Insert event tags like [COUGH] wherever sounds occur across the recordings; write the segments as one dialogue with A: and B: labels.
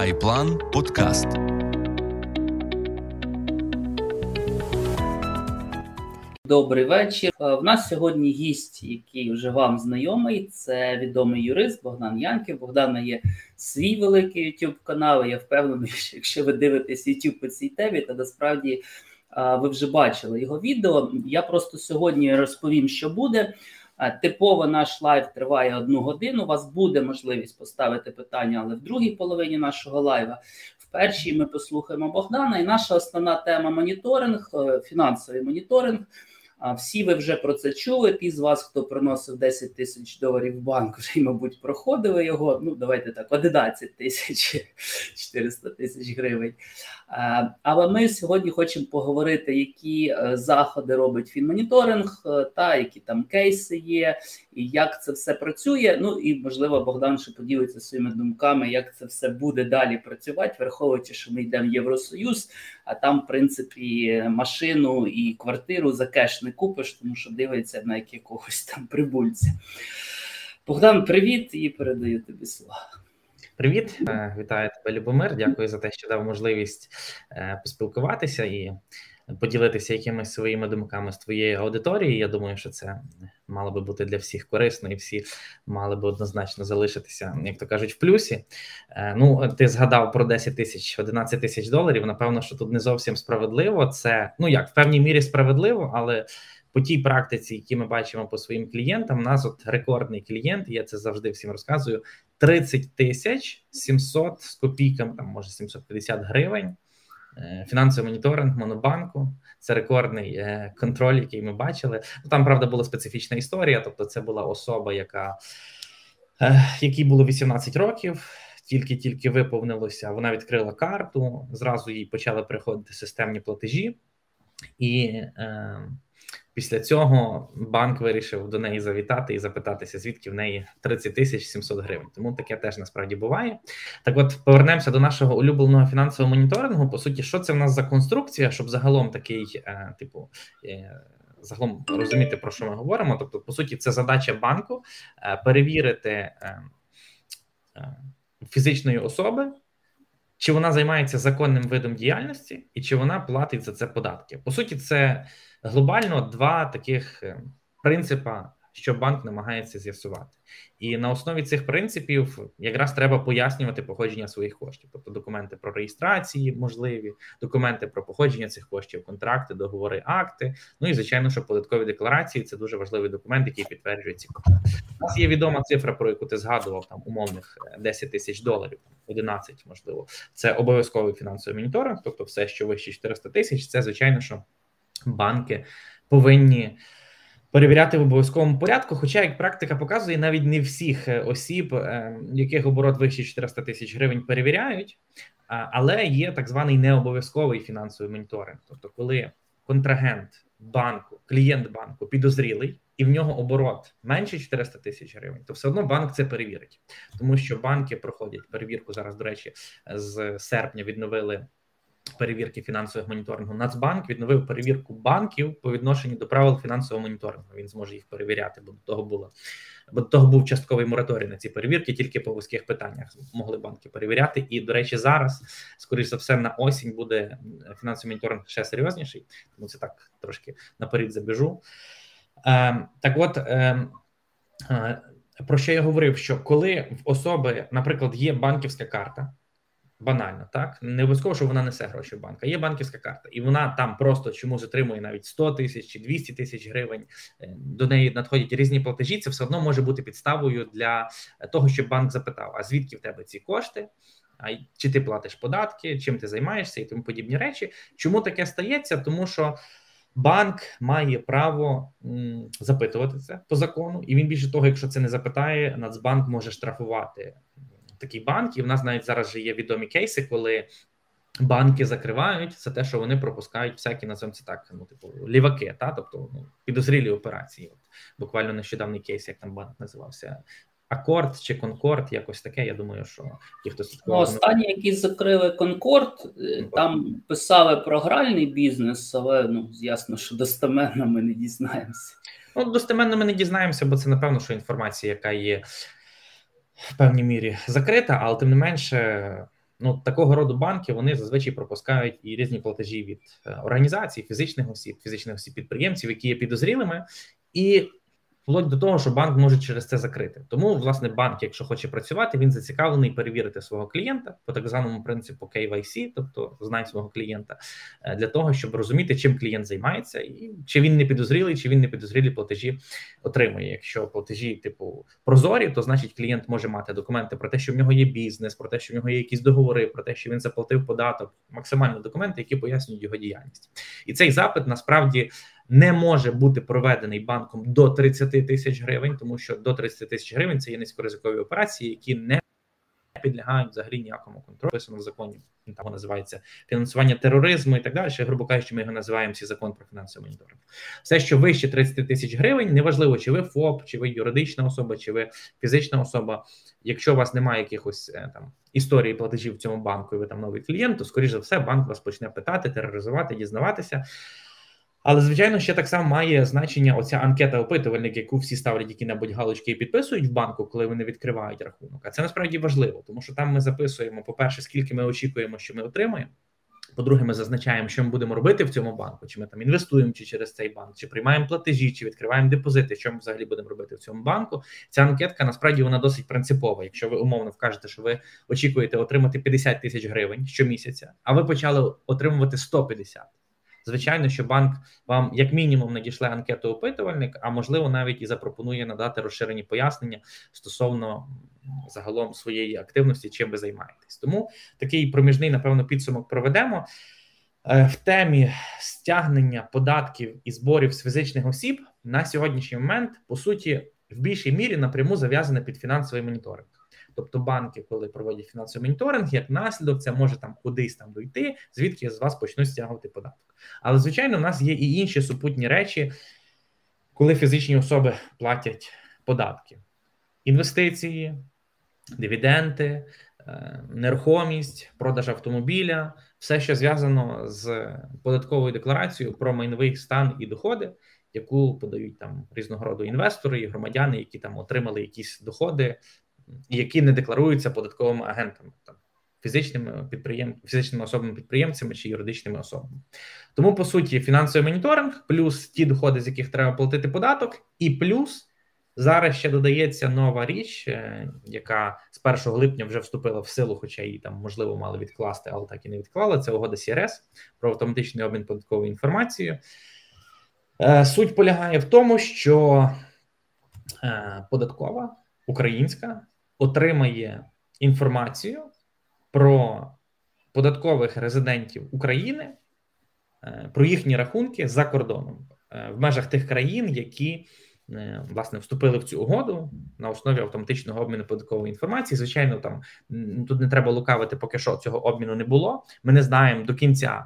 A: iPlan Подкаст. Добрий вечір. Е, в нас сьогодні гість, який вже вам знайомий. Це відомий юрист Богдан Янків. Богдана є свій великий YouTube канал. Я впевнений, що якщо ви дивитесь YouTube по цій темі, то насправді е, ви вже бачили його відео. Я просто сьогодні розповім, що буде. Типово наш лайв триває одну годину. У вас буде можливість поставити питання, але в другій половині нашого лайва. В першій ми послухаємо Богдана. І наша основна тема моніторинг, е, фінансовий моніторинг. Всі ви вже про це чули. Ті з вас, хто приносив 10 тисяч доларів в банк, вже, мабуть, проходили його. Ну, давайте так, 11 тисяч 400 тисяч гривень. Але ми сьогодні хочемо поговорити, які е, заходи робить фінмоніторинг, е, та які там кейси є, і як це все працює. Ну і можливо, Богдан ще поділиться своїми думками, як це все буде далі працювати, враховуючи, що ми йдемо в Євросоюз, а там, в принципі, машину і квартиру за кеш не купиш, тому що дивиться на якогось там прибульця. Богдан, привіт і передаю тобі слово.
B: Привіт, е, вітаю тебе, Любомир. Дякую за те, що дав можливість е, поспілкуватися і поділитися якимись своїми думками з твоєї аудиторії. Я думаю, що це мало би бути для всіх корисно, і всі мали би однозначно залишитися, як то кажуть, в плюсі. Е, ну, ти згадав про 10 тисяч 11 тисяч доларів. Напевно, що тут не зовсім справедливо. Це ну як в певній мірі справедливо, але по тій практиці, які ми бачимо по своїм клієнтам, у нас от рекордний клієнт. Я це завжди всім розказую: 30 тисяч 700 з копійками, там може 750 гривень. Е, фінансовий моніторинг Монобанку це рекордний е, контроль, який ми бачили. Ну, там правда була специфічна історія. Тобто, це була особа, яка е, якій було 18 років. Тільки-тільки виповнилося, вона відкрила карту. Зразу їй почали приходити системні платежі, і Після цього банк вирішив до неї завітати і запитатися, звідки в неї 30 тисяч 700 гривень. Тому таке теж насправді буває. Так, от повернемося до нашого улюбленого фінансового моніторингу. По суті, що це в нас за конструкція, щоб загалом такий, е, типу. Е, Загалом розуміти, про що ми говоримо. Тобто, по суті, це задача банку е, перевірити е, е, фізичної особи, чи вона займається законним видом діяльності, і чи вона платить за це податки. По суті, це глобально два таких е, принципа, що банк намагається з'ясувати, і на основі цих принципів якраз треба пояснювати походження своїх коштів, тобто документи про реєстрації, можливі документи про походження цих коштів, контракти, договори, акти. Ну і звичайно, що податкові декларації це дуже важливий документ, який підтверджує ці кошти. У нас є відома цифра, про яку ти згадував там умовних 10 е, тисяч доларів, 11, можливо. Це обов'язковий фінансовий моніторинг, тобто все, що вище 400 тисяч, це звичайно, що банки повинні перевіряти в обов'язковому порядку. Хоча, як практика показує, навіть не всіх е, осіб, е, яких оборот вище 400 тисяч гривень, перевіряють, але є так званий необов'язковий фінансовий моніторинг. Тобто, коли контрагент банку, клієнт банку підозрілий. І в нього оборот менше 400 тисяч гривень, то все одно банк це перевірить, тому що банки проходять перевірку зараз. До речі, з серпня відновили перевірки фінансових моніторингу. Нацбанк відновив перевірку банків по відношенню до правил фінансового моніторингу. Він зможе їх перевіряти, бо до того було бо того був частковий мораторій на ці перевірки. Тільки по вузьких питаннях могли банки перевіряти. І до речі, зараз, скоріш за все, на осінь буде фінансовий моніторинг ще серйозніший. Тому це так трошки наперед забіжу. Е, так, от. Е, е, про що я говорив? Що коли в особи, наприклад, є банківська карта, Банально, так не обов'язково, що вона несе гроші в банк. А Є банківська карта, і вона там просто чомусь отримує навіть 100 тисяч чи 200 тисяч гривень. Е, до неї надходять різні платежі. Це все одно може бути підставою для того, щоб банк запитав: а звідки в тебе ці кошти? А чи ти платиш податки, чим ти займаєшся і тому подібні речі? Чому таке стається? Тому що банк має право запитувати це по закону, і він більше того, якщо це не запитає, Нацбанк може штрафувати такий банк, і в нас навіть зараз вже є відомі кейси, коли. Банки закривають за те, що вони пропускають всякі називаємо це так, ну типу ліваки, та тобто ну, підозрілі операції. От буквально нещодавний кейс, як там банк називався. Акорд чи Конкорд, якось таке. Я думаю, що ті, хто
A: ну, останні, які закрили Конкорд, е, там писали про гральний бізнес, але ну ясно, що достеменно ми не дізнаємося.
B: Ну достеменно ми не дізнаємося, бо це напевно, що інформація, яка є в певній мірі закрита, але тим не менше, ну такого роду банки вони зазвичай пропускають і різні платежі від е, організацій, фізичних осіб, фізичних осіб підприємців, які є підозрілими, і вплоть до того, що банк може через це закрити. Тому, власне, банк, якщо хоче працювати, він зацікавлений перевірити свого клієнта по так званому принципу KYC, тобто знай свого клієнта, е, для того, щоб розуміти, чим клієнт займається, і чи він не підозрілий, чи він не підозрілі платежі отримує. Якщо платежі, типу прозорі, то значить клієнт може мати документи про те, що в нього є бізнес, про те, що в нього є якісь договори, про те, що він заплатив податок, максимально документи, які пояснюють його діяльність, і цей запит насправді не може бути проведений банком до 30 тисяч гривень, тому що до 30 тисяч гривень це є низькоризикові операції, які не підлягають взагалі ніякому контролю. Писано в законі там називається фінансування тероризму і так далі. Грубо кажучи, ми його називаємо всі закон про фінансовий моніторинг. Все, що вище 30 тисяч гривень, неважливо, чи ви ФОП, чи ви юридична особа, чи ви фізична особа. Якщо у вас немає якихось е, там історії платежів в цьому банку, і ви там новий клієнт, то скоріш за все банк вас почне питати, тероризувати, дізнаватися. Але, звичайно, ще так само має значення оця анкета опитувальник, яку всі ставлять які-небудь галочки і підписують в банку, коли вони відкривають рахунок. А це насправді важливо, тому що там ми записуємо, по-перше, скільки ми очікуємо, що ми отримаємо. По-друге, ми зазначаємо, що ми будемо робити в цьому банку, чи ми там інвестуємо чи через цей банк, чи приймаємо платежі, чи відкриваємо депозити, що ми взагалі будемо робити в цьому банку. Ця анкетка насправді вона досить принципова. Якщо ви умовно вкажете, що ви очікуєте отримати 50 тисяч гривень щомісяця, а ви почали отримувати 150, Звичайно, що банк вам як мінімум надішле анкету опитувальник, а можливо навіть і запропонує надати розширені пояснення стосовно загалом своєї активності, чим ви займаєтесь. Тому такий проміжний, напевно, підсумок проведемо е, в темі стягнення податків і зборів з фізичних осіб на сьогоднішній момент по суті в більшій мірі напряму зав'язане під фінансовий моніторинг. Тобто банки, коли проводять фінансовий моніторинг, як наслідок, це може там кудись там дойти, звідки з вас почнуть стягувати податок. Але звичайно, у нас є і інші супутні речі, коли фізичні особи платять податки, інвестиції, дивіденти, е, нерухомість, продаж автомобіля, все, що зв'язано з податковою декларацією про майновий стан і доходи. Яку подають там різного роду інвестори і громадяни, які там отримали якісь доходи які не декларуються податковими агентами, там фізичними підприєм... фізичними особами підприємцями чи юридичними особами. Тому по суті фінансовий моніторинг, плюс ті доходи, з яких треба платити податок, і плюс. Зараз ще додається нова річ, е, яка з 1 липня вже вступила в силу, хоча її там можливо мали відкласти, але так і не відклали. Це угода CRS про автоматичний обмін податковою інформацією. Е, суть полягає в тому, що е, податкова українська отримає інформацію про податкових резидентів України, е, про їхні рахунки за кордоном е, в межах тих країн, які е, власне вступили в цю угоду на основі автоматичного обміну податкової інформації. Звичайно, там тут не треба лукавити, поки що цього обміну не було. Ми не знаємо до кінця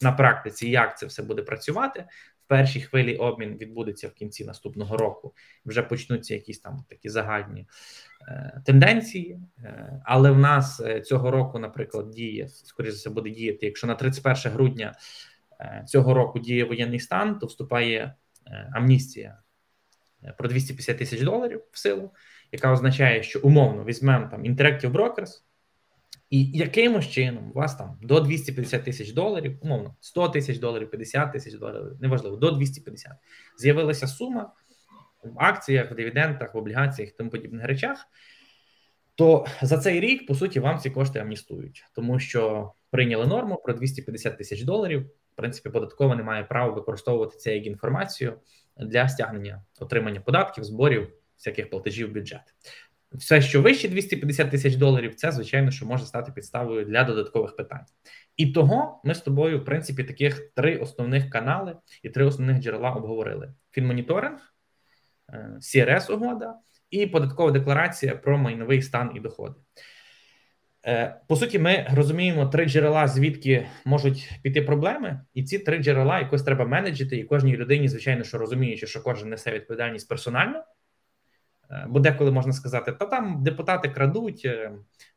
B: на практиці, як це все буде працювати першій хвилі обмін відбудеться в кінці наступного року. Вже почнуться якісь там такі загальні е, тенденції. Е, але в нас е, цього року, наприклад, діє скоріше за все буде діяти. Якщо на 31 грудня цього року діє воєнний стан, то вступає амністія про 250 тисяч доларів в силу, яка означає, що умовно візьмемо там Interactive Brokers, і якимось чином у вас там до 250 тисяч доларів, умовно, 100 тисяч доларів, 50 тисяч доларів, неважливо, до 250. З'явилася сума в акціях, в дивідендах, в облігаціях тому подібних речах. То за цей рік, по суті, вам ці кошти амністують, тому що прийняли норму про 250 тисяч доларів. В принципі, податкова не має права використовувати це як інформацію для стягнення отримання податків, зборів, всяких платежів в бюджет все, що вище 250 тисяч доларів, це звичайно, що може стати підставою для додаткових питань. І того ми з тобою, в принципі, таких три основних канали і три основних джерела обговорили: фінмоніторинг, crс е, угода і податкова декларація про майновий стан і доходи. Е, по суті, ми розуміємо три джерела, звідки можуть піти проблеми, і ці три джерела якось треба менеджити, і кожній людині, звичайно, що розуміючи, що кожен несе відповідальність персонально. Е, бо деколи можна сказати, та там депутати крадуть, е,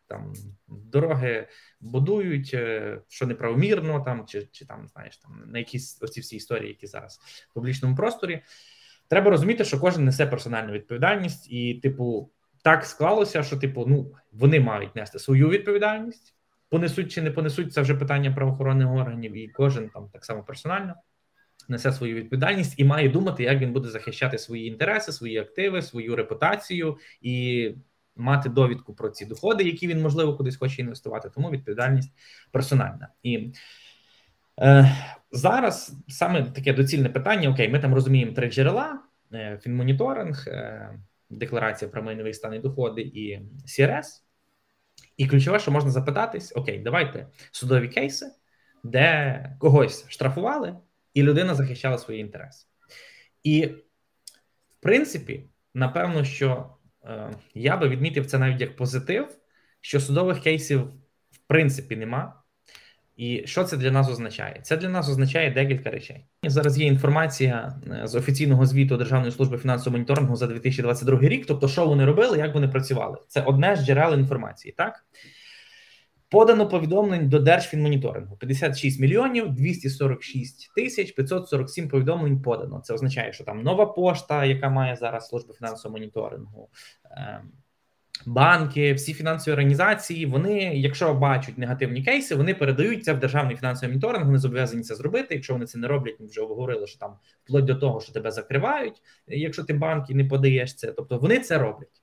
B: там дороги будують, е, що неправомірно, там чи чи там знаєш там на якісь оці всі історії, які зараз в публічному просторі. Треба розуміти, що кожен несе персональну відповідальність, і, типу, так склалося, що типу, ну вони мають нести свою відповідальність, понесуть чи не понесуть це вже питання правоохоронних органів, і кожен там так само персонально несе свою відповідальність і має думати, як він буде захищати свої інтереси, свої активи, свою репутацію і мати довідку про ці доходи, які він можливо кудись хоче інвестувати. Тому відповідальність персональна і. Е, зараз саме таке доцільне питання: окей, ми там розуміємо три джерела: е, фінмоніторинг, е, декларація про майновий стан і доходи і CRS. І ключове, що можна запитатись: окей, давайте судові кейси, де когось штрафували, і людина захищала свої інтереси. І, в принципі, напевно, що е, я би відмітив це навіть як позитив, що судових кейсів в принципі нема. І що це для нас означає? Це для нас означає декілька речей. Зараз є інформація е, з офіційного звіту Державної служби фінансового моніторингу за 2022 рік. Тобто, що вони робили, як вони працювали. Це одне з джерел інформації. Так подано повідомлень до Держфінмоніторингу 56 мільйонів 246 тисяч 547 повідомлень подано. Це означає, що там нова пошта, яка має зараз служба фінансового моніторингу. Ем, банки, всі фінансові організації, вони, якщо бачать негативні кейси, вони передають це в державний фінансовий моніторинг, вони зобов'язані це зробити. Якщо вони це не роблять, ми вже говорили, що там вплоть до того, що тебе закривають, якщо ти банк і не подаєш це, тобто вони це роблять.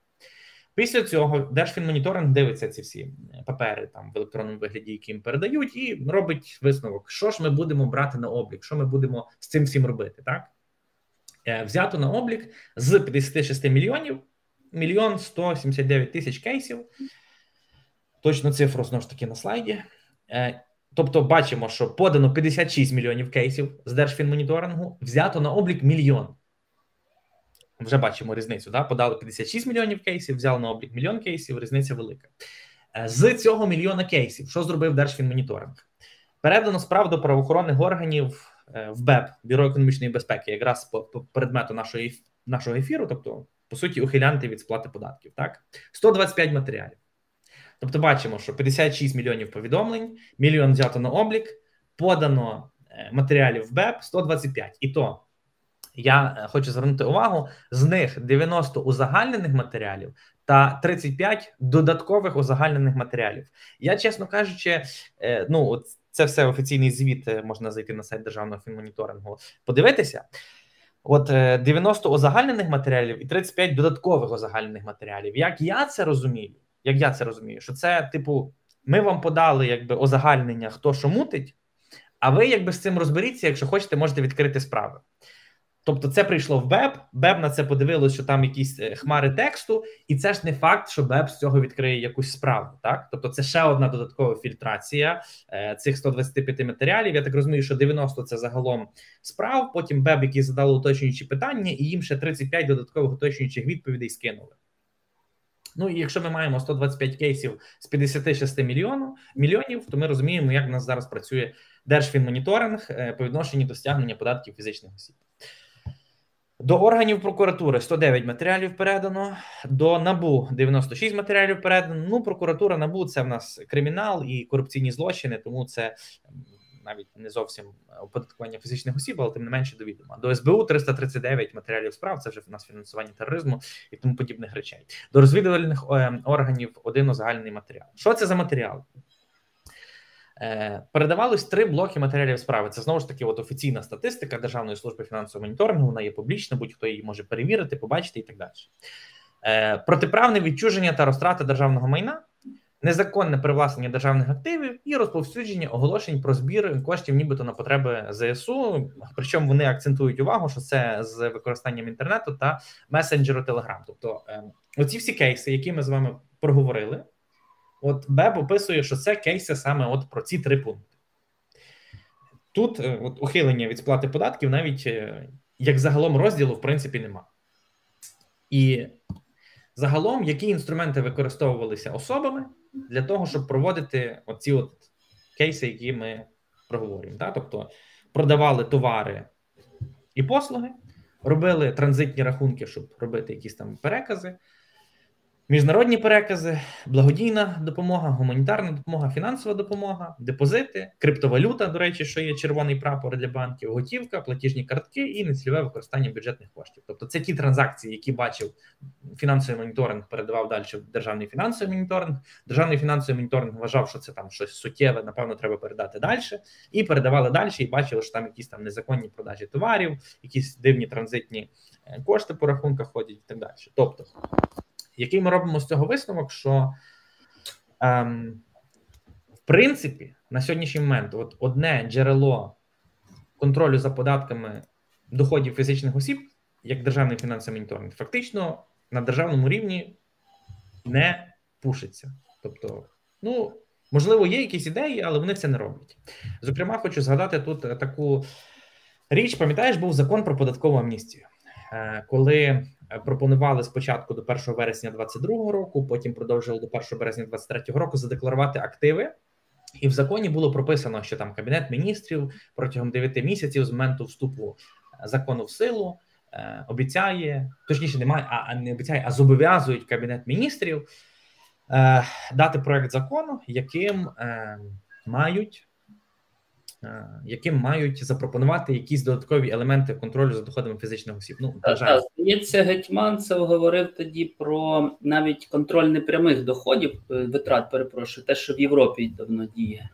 B: Після цього Держфінмоніторинг дивиться ці всі папери там в електронному вигляді, які їм передають, і робить висновок, що ж ми будемо брати на облік, що ми будемо з цим всім робити. Так е, взято на облік з 56 мільйонів мільйон 179 тисяч кейсів. Точно цифру знову ж таки на слайді. Е, тобто, бачимо, що подано 56 мільйонів кейсів з Держфінмоніторингу, взято на облік мільйон. Вже бачимо різницю. Да? Подали 56 мільйонів кейсів, взяли на облік мільйон кейсів, різниця велика. Е, з цього мільйона кейсів, що зробив Держфінмоніторинг? Передано справ до правоохоронних органів е, в БЕП, Бюро економічної безпеки, якраз по предмету нашої, нашого ефіру, тобто по суті, ухилянти від сплати податків. Так, 125 матеріалів. Тобто, бачимо, що 56 мільйонів повідомлень, мільйон взято на облік, подано е, матеріалів в БЕП 125. І то я е, хочу звернути увагу: з них 90 узагальнених матеріалів та 35 додаткових узагальнених матеріалів. Я, чесно кажучи, е, ну це все офіційний звіт. Можна зайти на сайт державного фінмоніторингу, подивитися. От 90 е, узагальнених матеріалів і 35 додаткових узагальнених матеріалів. Як я це розумію? Як я це розумію, що це, типу, ми вам подали якби озагальнення, хто що мутить, а ви якби з цим розберіться, якщо хочете, можете відкрити справи. Тобто, це прийшло в БЕБ, БЕБ на це подивилось, що там якісь е, хмари тексту, і це ж не факт, що БЕБ з цього відкриє якусь справу. Так, тобто, це ще одна додаткова фільтрація е, цих 125 матеріалів. Я так розумію, що 90 це загалом справ. Потім БЕБ, які задали уточнюючі питання, і їм ще 35 додаткових уточнюючих відповідей скинули. Ну і якщо ми маємо 125 кейсів з 56 мільйонів, мільйонів, то ми розуміємо, як в нас зараз працює держфінмоніторинг е, по відношенню до стягнення податків фізичних осіб. До органів прокуратури 109 матеріалів передано, до НАБУ 96 матеріалів передано. Ну, прокуратура НАБУ це в нас кримінал і корупційні злочини, тому це навіть не зовсім оподаткування фізичних осіб, але тим не менше довідомо. До СБУ 339 матеріалів справ. Це вже в нас фінансування тероризму і тому подібних речей. До розвідувальних е, органів один узагальний матеріал. Що це за матеріал? Е, передавалось три блоки матеріалів справи. Це знову ж таки от офіційна статистика Державної служби фінансового моніторингу. Вона є публічна, будь-хто її може перевірити, побачити і так далі. Е, протиправне відчуження та розтрата державного майна, незаконне привласнення державних активів і розповсюдження оголошень про збір коштів, нібито на потреби ЗСУ. Причому вони акцентують увагу, що це з використанням інтернету та месенджеру Telegram. Тобто, ем, оці всі кейси, які ми з вами проговорили. От Беб описує, що це кейси саме от про ці три пункти. Тут е, от ухилення від сплати податків навіть е, як загалом розділу, в принципі, нема. І загалом, які інструменти використовувалися особами для того, щоб проводити оці от кейси, які ми проговорюємо. Да? Тобто продавали товари і послуги, робили транзитні рахунки, щоб робити якісь там перекази Міжнародні перекази, благодійна допомога, гуманітарна допомога, фінансова допомога, депозити, криптовалюта, до речі, що є червоний прапор для банків, готівка, платіжні картки і нецільове використання бюджетних коштів. Тобто, це ті транзакції, які бачив фінансовий моніторинг, передавав далі в державний фінансовий моніторинг. Державний фінансовий моніторинг вважав, що це там щось суттєве, напевно, треба передати далі, і передавали далі, і бачили, що там якісь там незаконні продажі товарів, якісь дивні транзитні е, кошти по рахунках ходять і так далі. Тобто який ми робимо з цього висновок, що ем, в принципі на сьогоднішній момент от одне джерело контролю за податками доходів фізичних осіб, як державний фінансовий моніторинг, фактично на державному рівні не пушиться. Тобто, ну можливо, є якісь ідеї, але вони це не роблять. Зокрема, хочу згадати тут таку річ: пам'ятаєш, був закон про податкову амністію, коли Е, пропонували спочатку до 1 вересня 2022 року, потім продовжили до 1 березня 2023 року задекларувати активи. І в законі було прописано, що там кабінет міністрів протягом 9 місяців з моменту вступу е, закону в силу е, обіцяє, точніше, немає, а не обіцяє, а зобов'язують кабінет міністрів е, дати проект закону, яким е, мають Е, яким мають запропонувати якісь додаткові елементи контролю за доходами фізичних осіб. Ну
A: так, здається, гетьманцев говорив тоді про навіть контроль непрямих доходів е, витрат. Перепрошую, те, що в Європі давно діє.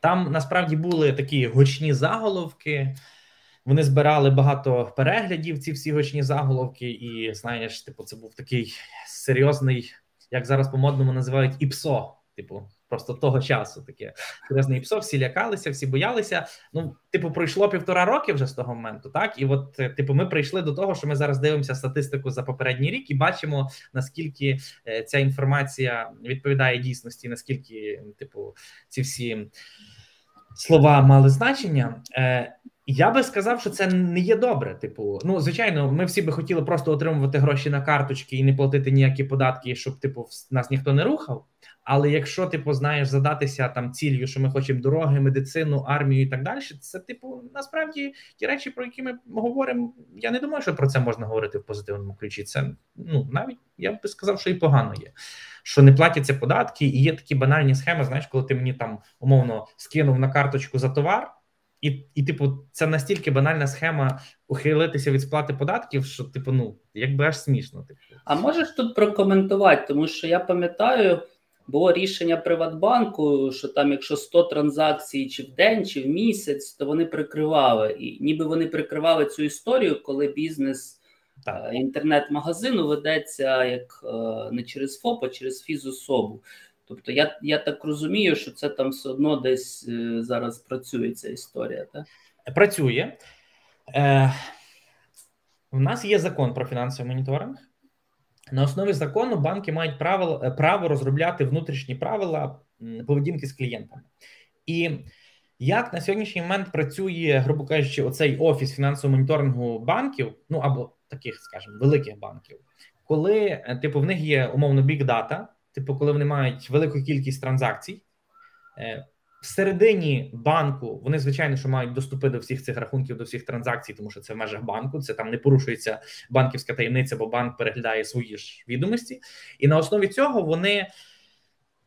B: Там насправді були такі гучні заголовки. Вони збирали багато переглядів. Ці всі гучні заголовки, і знаєш, типу, це був такий серйозний, як зараз по модному називають іпсо. Типу, просто того часу таке серйозне псо, всі лякалися, всі боялися. Ну, типу, пройшло півтора роки вже з того моменту, так і от, е, типу, ми прийшли до того, що ми зараз дивимося статистику за попередній рік і бачимо наскільки е, ця інформація відповідає дійсності, наскільки, типу, ці всі слова мали значення. Я би сказав, що це не є добре. Типу, ну звичайно, ми всі би хотіли просто отримувати гроші на карточки і не платити ніякі податки, щоб типу нас ніхто не рухав. Але якщо типу знаєш задатися там ціллю, що ми хочемо дороги, медицину, армію і так далі, це типу насправді ті речі, про які ми говоримо. Я не думаю, що про це можна говорити в позитивному ключі. Це ну навіть я би сказав, що і погано є. Що не платяться податки, і є такі банальні схеми. Знаєш, коли ти мені там умовно скинув на карточку за товар. І, і, типу, це настільки банальна схема ухилитися від сплати податків, що, типу, ну якби аж смішно. Типу.
A: А можеш тут прокоментувати, тому що я пам'ятаю, було рішення Приватбанку, що там, якщо 100 транзакцій чи в день, чи в місяць, то вони прикривали. І ніби вони прикривали цю історію, коли бізнес так. Е, інтернет-магазину ведеться як е, не через ФОП, а через фізособу. Тобто, я я так розумію, що це там все одно десь е, зараз працює ця історія. так?
B: Працює. Е, У нас є закон про фінансовий моніторинг. На основі закону банки мають право, е, право розробляти внутрішні правила поведінки з клієнтами. І як на сьогоднішній момент працює, грубо кажучи, оцей офіс фінансового моніторингу банків, ну або таких, скажімо, великих банків, коли е, типу в них є умовно бік-дата, типу, коли вони мають велику кількість транзакцій. Е, Всередині банку вони звичайно що мають доступи до всіх цих рахунків, до всіх транзакцій, тому що це в межах банку. Це там не порушується банківська таємниця, бо банк переглядає свої ж відомості, і на основі цього вони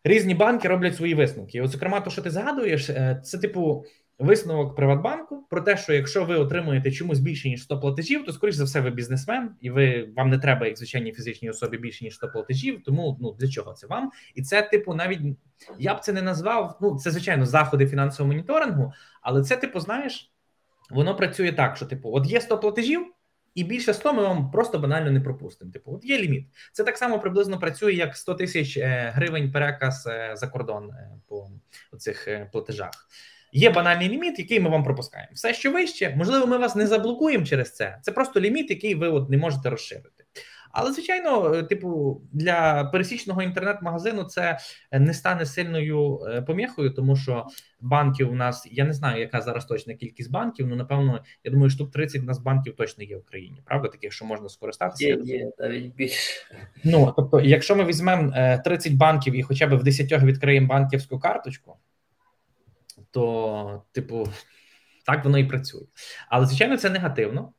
B: різні банки роблять свої висновки. І От, зокрема, то, що ти згадуєш, е, це типу висновок Приватбанку про те, що якщо ви отримуєте чомусь більше ніж 100 платежів, то скоріш за все ви бізнесмен, і ви вам не треба як звичайній фізичній особі більше ніж 100 платежів. Тому ну для чого це вам? І це, типу, навіть я б це не назвав. Ну це звичайно заходи фінансового моніторингу, але це, типу, знаєш, воно працює так, що типу, от є 100 платежів. І більше 100 ми вам просто банально не пропустимо. Типу, от є ліміт. Це так само приблизно працює, як 100 тисяч е, гривень переказ е, за кордон е, по цих платежах. Є банальний ліміт, який ми вам пропускаємо. Все, що вище, можливо, ми вас не заблокуємо через це. Це просто ліміт, який ви от не можете розширити. Але, звичайно, е, типу, для пересічного інтернет-магазину це не стане сильною е, поміхою, тому що банків у нас я не знаю, яка зараз точна кількість банків. Ну напевно, я думаю, штук 30 у нас банків точно є в Україні. Правда, таких, що можна скористатися.
A: Є, є, навіть більше.
B: Ну тобто, якщо ми візьмемо 30 е, банків і хоча б в 10 відкриємо банківську карточку то, типу, так воно і працює. Але, звичайно, це негативно.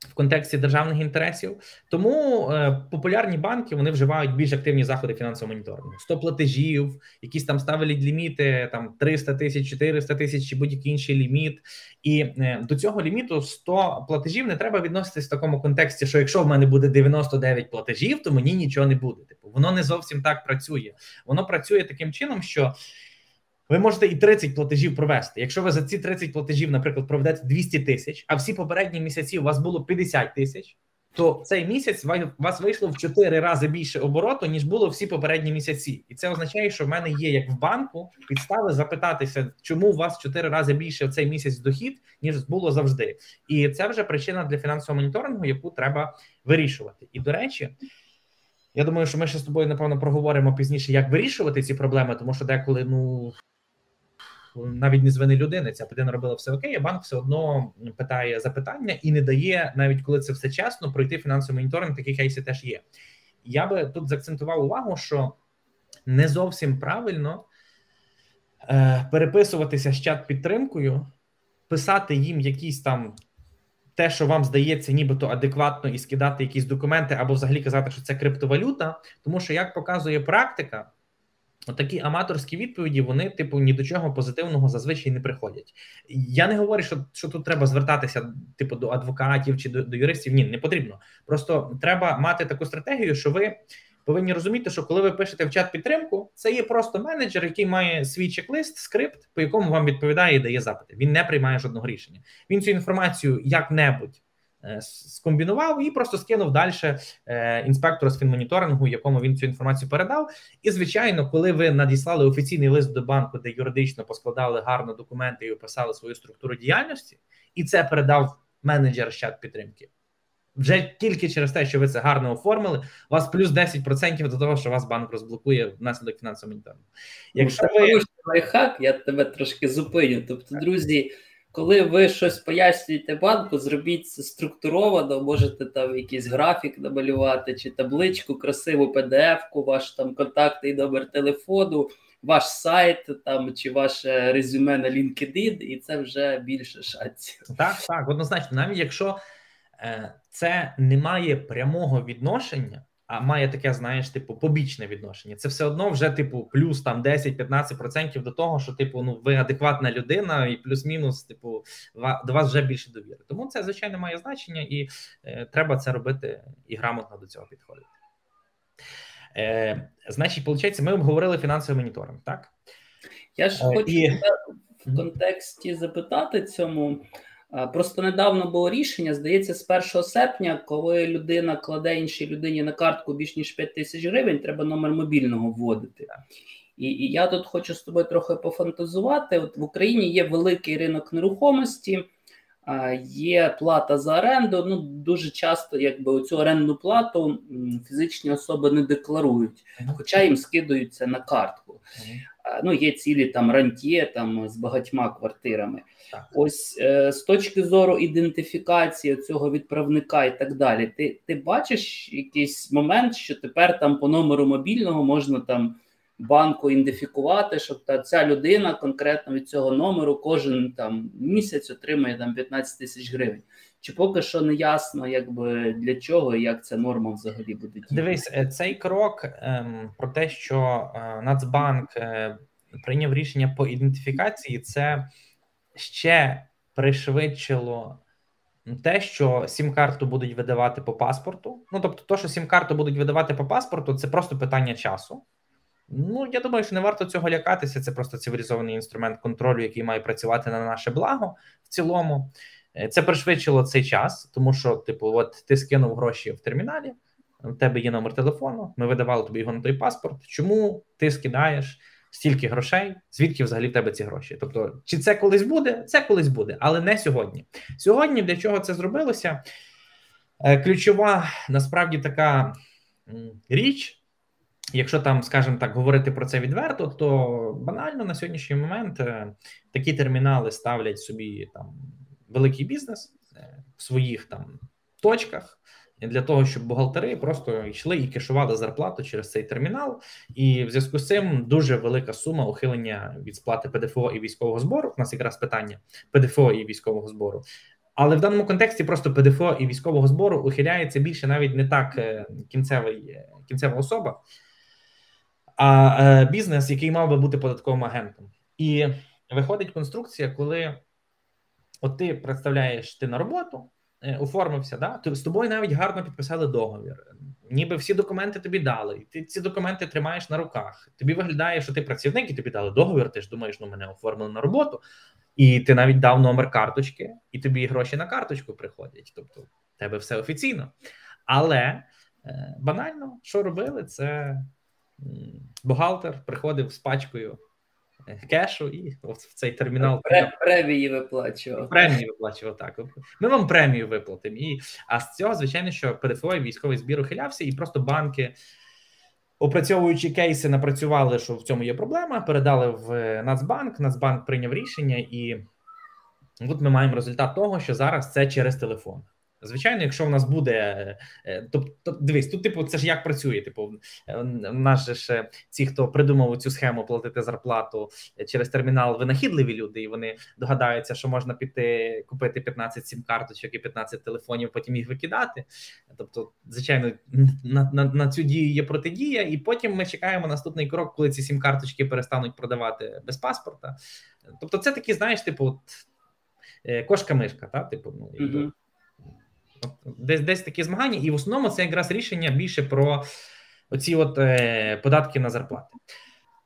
B: в контексті державних інтересів. Тому е, популярні банки вони вживають більш активні заходи фінансового моніторингу. 100 платежів, якісь там ставили ліміти, там 300 тисяч, 400 тисяч чи будь-який інший ліміт. І е, до цього ліміту 100 платежів не треба відноситись в такому контексті, що якщо в мене буде 99 платежів, то мені нічого не буде. Типу, воно не зовсім так працює. Воно працює таким чином, що ви можете і 30 платежів провести. Якщо ви за ці 30 платежів, наприклад, проведете 200 тисяч, а всі попередні місяці у вас було 50 тисяч, то цей місяць вас вийшло в 4 рази більше обороту, ніж було всі попередні місяці. І це означає, що в мене є як в банку підстави запитатися, чому у вас в 4 рази більше в цей місяць дохід, ніж було завжди. І це вже причина для фінансового моніторингу, яку треба вирішувати. І до речі. Я думаю, що ми ще з тобою напевно проговоримо пізніше, як вирішувати ці проблеми, тому що деколи ну навіть не з вини людини. Ця людина робила все окей, а банк все одно питає запитання і не дає, навіть коли це все чесно, пройти фінансовий моніторинг. Такі кейси теж є. Я би тут заакцентував увагу, що не зовсім правильно е, переписуватися з чат підтримкою, писати їм якісь там. Те, що вам здається, нібито адекватно і скидати якісь документи, або взагалі казати, що це криптовалюта, тому що як показує практика, Такі аматорські відповіді вони, типу, ні до чого позитивного зазвичай не приходять. Я не говорю, що що тут треба звертатися, типу, до адвокатів чи до, до юристів. Ні, не потрібно. Просто треба мати таку стратегію, що ви повинні розуміти, що коли ви пишете в чат підтримку, це є просто менеджер, який має свій чек-лист, скрипт, по якому вам відповідає і дає запити. Він не приймає жодного рішення. Він цю інформацію як-небудь скомбінував і просто скинув далі е, інспектору з фінмоніторингу, якому він цю інформацію передав. І звичайно, коли ви надіслали офіційний лист до банку, де юридично поскладали гарно документи і описали свою структуру діяльності, і це передав менеджер чат підтримки. Вже тільки через те, що ви це гарно оформили, у вас плюс 10% до того, що вас банк розблокує внаслідок фінансового моніторингу.
A: Якщо ви лайфхак, я тебе трошки зупиню. Тобто, друзі коли ви щось пояснюєте банку, зробіть це структуровано, можете там якийсь графік намалювати, чи табличку, красиву PDF-ку, ваш там контактний номер телефону, ваш сайт там чи ваше резюме на LinkedIn, і це вже більше шансів.
B: Так, так, однозначно, навіть якщо е, це не має прямого відношення а має таке, знаєш, типу, побічне відношення. Це все одно вже, типу, плюс там 10-15% до того, що, типу, ну ви адекватна людина, і плюс-мінус, типу, до вас вже більше довіри. Тому це, звичайно, має значення, і е, треба це робити і грамотно до цього підходити. Е, Значить, виходить, ми обговорили фінансовий моніторинг, так?
A: Я ж е, хочу і... в контексті запитати цьому. Просто недавно було рішення, здається, з 1 серпня, коли людина кладе іншій людині на картку більш ніж 5 тисяч гривень, треба номер мобільного вводити. І і я тут хочу з тобою трохи пофантазувати. От В Україні є великий ринок нерухомості, є плата за оренду. Ну дуже часто, якби цю орендну плату фізичні особи не декларують, хоча їм скидаються на картку. Ну, є цілі там рантьє там з багатьма квартирами. Так. Ось е, з точки зору ідентифікації цього відправника і так далі. Ти ти бачиш якийсь момент, що тепер там по номеру мобільного можна там банку ідентифікувати, щоб та ця людина конкретно від цього номеру кожен там місяць отримує там 15 тисяч гривень. Чи поки що не ясно, якби для чого і як ця норма взагалі буде діяти?
B: Дивись, е, цей крок ем, про те, що е, Нацбанк е, прийняв рішення по ідентифікації, це ще пришвидшило те, що сім-карту будуть видавати по паспорту. Ну тобто, то, що сім-карту будуть видавати по паспорту, це просто питання часу. Ну, я думаю, що не варто цього лякатися. Це просто цивілізований інструмент контролю, який має працювати на наше благо в цілому. Е, це пришвидшило цей час, тому що, типу, от ти скинув гроші в терміналі, у тебе є номер телефону, ми видавали тобі його на той паспорт. Чому ти скидаєш стільки грошей? Звідки взагалі в тебе ці гроші? Тобто, чи це колись буде? Це колись буде, але не сьогодні. Сьогодні для чого це зробилося? Е, ключова насправді така річ. Якщо там, скажімо так, говорити про це відверто, то банально на сьогоднішній момент е, такі термінали ставлять собі там великий бізнес е, в своїх там точках для того, щоб бухгалтери просто йшли і кешували зарплату через цей термінал, і в зв'язку з цим дуже велика сума ухилення від сплати ПДФО і військового збору. У нас якраз питання ПДФО і військового збору. Але в даному контексті просто ПДФО і військового збору ухиляється більше навіть не так е, кінцевий, кінцева особа, а е, бізнес, який мав би бути податковим агентом. І виходить конструкція, коли от ти представляєш ти на роботу, оформився, да, то з тобою навіть гарно підписали договір. Ніби всі документи тобі дали, і ти ці документи тримаєш на руках. Тобі виглядає, що ти працівник і тобі дали договір. Ти ж думаєш, ну мене оформили на роботу. І ти навіть дав номер карточки, і тобі гроші на карточку приходять. Тобто, в тебе все офіційно. Але е, банально, що робили, це бухгалтер приходив з пачкою е, кешу і в цей термінал
A: премії виплачував.
B: Премії виплачував так. Ми вам премію виплатимо. І а з цього, звичайно, що ПДФО і військовий збір ухилявся, і просто банки Опрацьовуючи кейси, напрацювали, що в цьому є проблема. Передали в Нацбанк. Нацбанк прийняв рішення, і от ми маємо результат того, що зараз це через телефон. Звичайно, якщо в нас буде, тобто дивись, тут типу, це ж як працює. Типу, в нас же ж ці, хто придумав цю схему платити зарплату через термінал, винахідливі люди, і вони догадаються, що можна піти купити 15 сім карточок і 15 телефонів, потім їх викидати. Тобто, звичайно, на, на, на цю дію є протидія, і потім ми чекаємо наступний крок, коли ці сім карточки перестануть продавати без паспорта. Тобто, це такі, знаєш, типу, от, кошка-мишка, та типу, ну mm-hmm. Десь десь такі змагання, і в основному це якраз рішення більше про оці от е, податки на зарплати.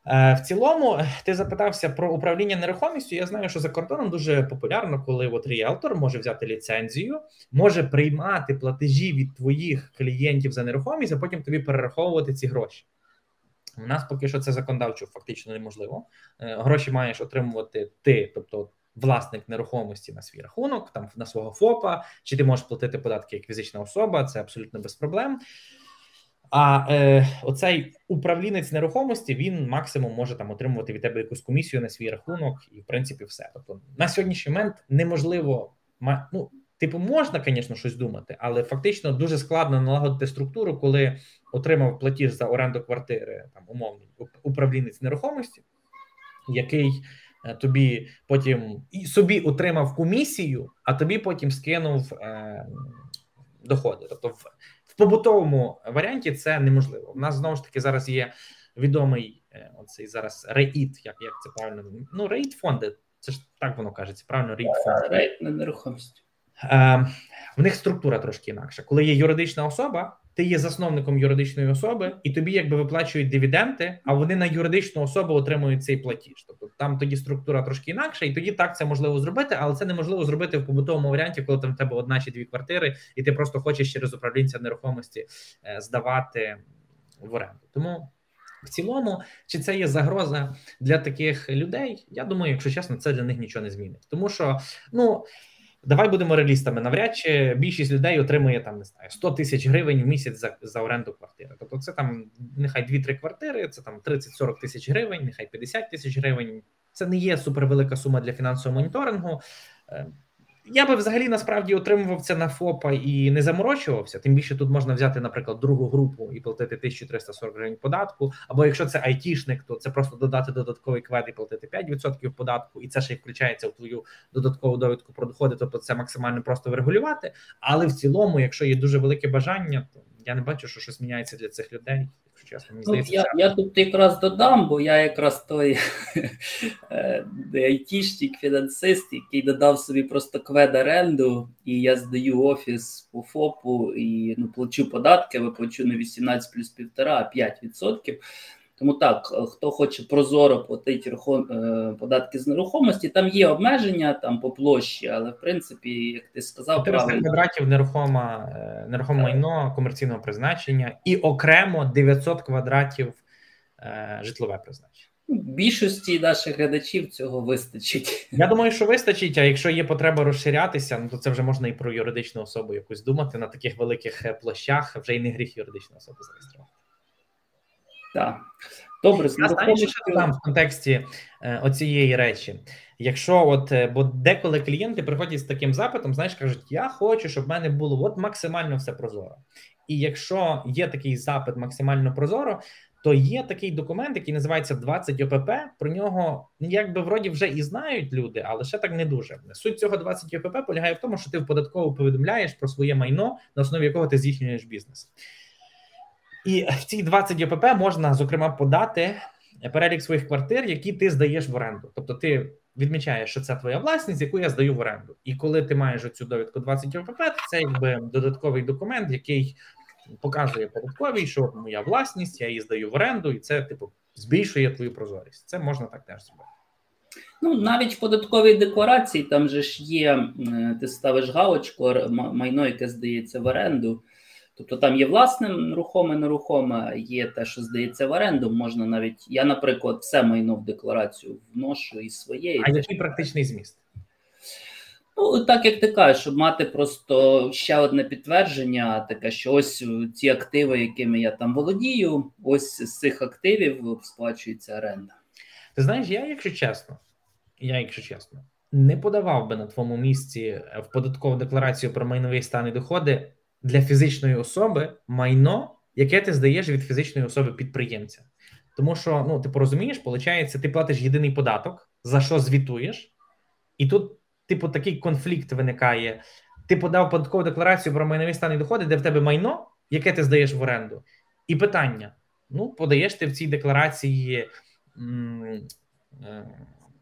B: Е, В цілому, ти запитався про управління нерухомістю. Я знаю, що за кордоном дуже популярно, коли от ріелтор може взяти ліцензію, може приймати платежі від твоїх клієнтів за нерухомість, а потім тобі перераховувати ці гроші. У нас поки що це законодавчо фактично неможливо. Е, гроші маєш отримувати ти, тобто власник нерухомості на свій рахунок, там на свого ФОПа, чи ти можеш платити податки як фізична особа, це абсолютно без проблем. А е, оцей управлінець нерухомості він максимум може там отримувати від тебе якусь комісію на свій рахунок, і в принципі все. Тобто на сьогоднішній момент неможливо ну, типу, можна, звісно, щось думати, але фактично дуже складно налагодити структуру, коли отримав платіж за оренду квартири, там умовний управлінець нерухомості, який тобі потім і собі отримав комісію, а тобі потім скинув е, доходи. Тобто, в, в побутовому варіанті це неможливо. У нас знову ж таки зараз є відомий е, оцей зараз REIT, як як це правильно ну REIT фонди. Це ж так воно кажеться. Правильно REIT фонди.
A: REIT на нерухомість.
B: Е, в них структура трошки інакша. Коли є юридична особа, ти є засновником юридичної особи, і тобі якби виплачують дивіденди, а вони на юридичну особу отримують цей платіж. Тобто там тоді структура трошки інакша, і тоді так це можливо зробити, але це неможливо зробити в побутовому варіанті, коли там в тебе одна чи дві квартири, і ти просто хочеш через управлінця нерухомості е, здавати в оренду. Тому. В цілому, чи це є загроза для таких людей? Я думаю, якщо чесно, це для них нічого не змінить, тому що ну Давай будемо реалістами. Навряд чи більшість людей отримує там не знаю 100 тисяч гривень в місяць за за оренду квартири. Тобто, це там нехай 2-3 квартири, це там 30-40 тисяч гривень, нехай 50 тисяч гривень. Це не є супервелика сума для фінансового моніторингу. Я би взагалі насправді отримував це на ФОПа і не заморочувався. Тим більше тут можна взяти, наприклад, другу групу і платити 1340 гривень податку. Або якщо це айтішник, то це просто додати додатковий квед і платити 5% податку, і це ще й включається в твою додаткову довідку про доходи. Тобто це максимально просто врегулювати. Але в цілому, якщо є дуже велике бажання, то я не бачу, що щось міняється для цих людей. Якщо чесно, мені
A: ну, я я тут якраз додам, бо я якраз той [LAUGHS] е, айтішник, фінансист, який додав собі просто квед оренду, і я здаю офіс по ФОПу і ну, плачу податки, виплачу не 18 плюс 1,5, а 5%. Тому так, е, хто хоче прозоро платити е, податки з нерухомості, там є обмеження там по площі, але в принципі, як ти сказав,
B: 400 правильно. квадратів нерухома е, нерухоме майно комерційного призначення і окремо 900 квадратів е, житлове призначення.
A: Ну, більшості наших глядачів цього вистачить.
B: Я думаю, що вистачить. А якщо є потреба розширятися, ну то це вже можна і про юридичну особу якусь думати на таких великих площах. Вже й не гріх юридичну особу зареєструвати.
A: Так. Добре,
B: Я знаю, що там в контексті е, оцієї речі. Якщо от, е, бо деколи клієнти приходять з таким запитом, знаєш, кажуть, я хочу, щоб в мене було от максимально все прозоро. І якщо є такий запит максимально прозоро, то є такий документ, який називається 20 ОПП. Про нього якби вроді вже і знають люди, але ще так не дуже. Суть цього 20 ОПП полягає в тому, що ти в податково повідомляєш про своє майно, на основі якого ти здійснюєш бізнес. І в цій 20 ОПП можна зокрема подати перелік своїх квартир, які ти здаєш в оренду. Тобто, ти відмічаєш, що це твоя власність, яку я здаю в оренду. І коли ти маєш цю довідку 20 ОПП, це якби додатковий документ, який показує податковій, що моя власність, я її здаю в оренду, і це типу збільшує твою прозорість. Це можна так теж зробити.
A: Ну, навіть в податковій декларації там же ж є, ти ставиш галочку, майно, яке здається в оренду. Тобто там є власне нерухоме, нерухоме, є те, що здається в оренду. Можна навіть я, наприклад, все майно в декларацію вношу і своє.
B: А який практичний зміст?
A: Ну, так як ти кажеш, щоб мати просто ще одне підтвердження, таке, що ось ці активи, якими я там володію, ось з цих активів сплачується оренда.
B: Ти знаєш, я, якщо чесно, я, якщо чесно, не подавав би на твоєму місці в податкову декларацію про майновий стан і доходи для фізичної особи майно, яке ти здаєш від фізичної особи підприємця. Тому що, ну, ти порозумієш, виходить, ти платиш єдиний податок, за що звітуєш, і тут, типу, такий конфлікт виникає. Ти подав податкову декларацію про майнові стан і доходи, де в тебе майно, яке ти здаєш в оренду, і питання: ну, подаєш ти в цій декларації м- е-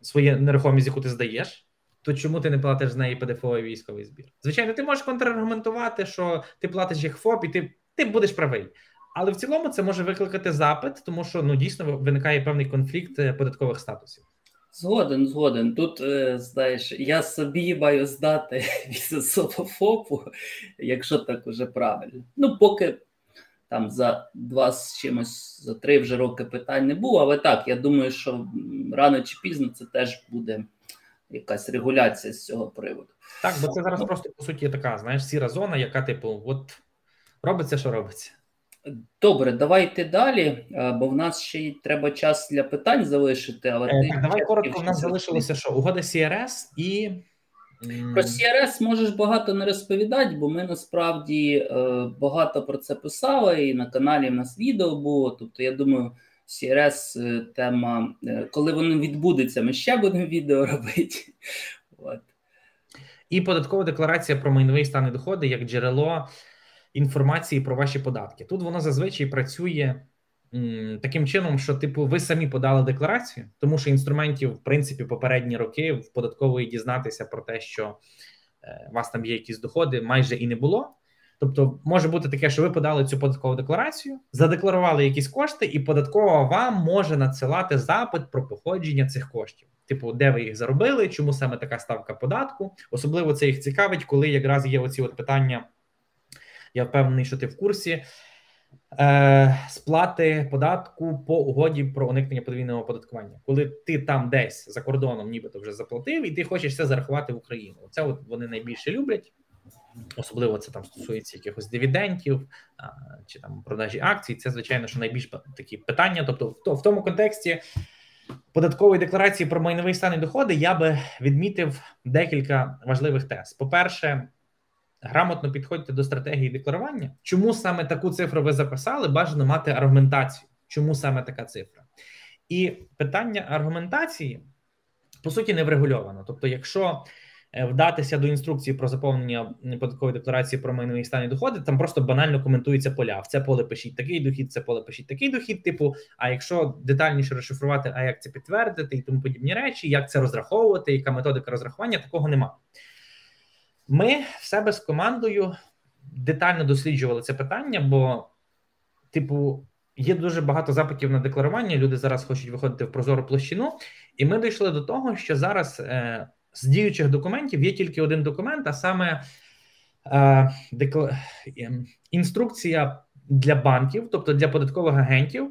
B: своє нерухомість, яку ти здаєш то чому ти не платиш з неї ПДФО і військовий збір? Звичайно, ти можеш контраргументувати, що ти платиш як ФОП, і ти ти будеш правий. Але в цілому це може викликати запит, тому що ну дійсно виникає певний конфлікт е, податкових статусів.
A: Згоден, згоден. Тут е, знаєш, я собі маю здати [LAUGHS] від ФОПу, якщо так уже правильно. Ну, поки там за два з чимось, за три вже роки питань не було, але так, я думаю, що рано чи пізно це теж буде якась регуляція з цього приводу.
B: Так, бо це зараз ну, просто по суті така, знаєш, сіра зона, яка типу, от робиться, що робиться.
A: Добре, давайте далі, бо в нас ще й треба час для питань залишити. Але
B: е, так, давай коротко. В нас залишилося що? Угода CRS і.
A: Про CRS можеш багато не розповідати, бо ми насправді е, багато про це писали, і на каналі в нас відео було. Тобто, я думаю, CRS е, тема, е, коли воно відбудеться, ми ще будемо відео [LAUGHS] робити. От.
B: І податкова декларація про майновий стан і доходи як джерело інформації про ваші податки. Тут воно зазвичай працює таким чином, що, типу, ви самі подали декларацію, тому що інструментів, в принципі, попередні роки в податкової дізнатися про те, що е, у вас там є якісь доходи, майже і не було. Тобто може бути таке, що ви подали цю податкову декларацію, задекларували якісь кошти, і податкова вам може надсилати запит про походження цих коштів. Типу, де ви їх заробили, чому саме така ставка податку? Особливо це їх цікавить, коли якраз є оці от питання. Я впевнений, що ти в курсі е, сплати податку по угоді про уникнення подвійного оподаткування, коли ти там десь за кордоном, нібито вже заплатив, і ти хочеш це зарахувати в Україну. Це от вони найбільше люблять. Особливо це там стосується якихось дивідендів чи там продажі акцій. Це звичайно, що найбільш такі питання. Тобто, в, тому контексті податкової декларації про майновий стан і доходи я би відмітив декілька важливих тез. По-перше, грамотно підходьте до стратегії декларування. Чому саме таку цифру ви записали? Бажано мати аргументацію. Чому саме така цифра? І питання аргументації по суті не врегульовано. Тобто, якщо вдатися до інструкції про заповнення податкової декларації про майновий стан і доходи, там просто банально коментуються поля. В це поле пишіть такий дохід, це поле пишіть такий дохід. Типу, а якщо детальніше розшифрувати, а як це підтвердити і тому подібні речі, як це розраховувати, яка методика розрахування, такого нема. Ми в себе з командою детально досліджували це питання, бо, типу, є дуже багато запитів на декларування. Люди зараз хочуть виходити в прозору площину, і ми дійшли до того, що зараз. Е, з діючих документів є тільки один документ, а саме е, декла... Ем, інструкція для банків, тобто для податкових агентів,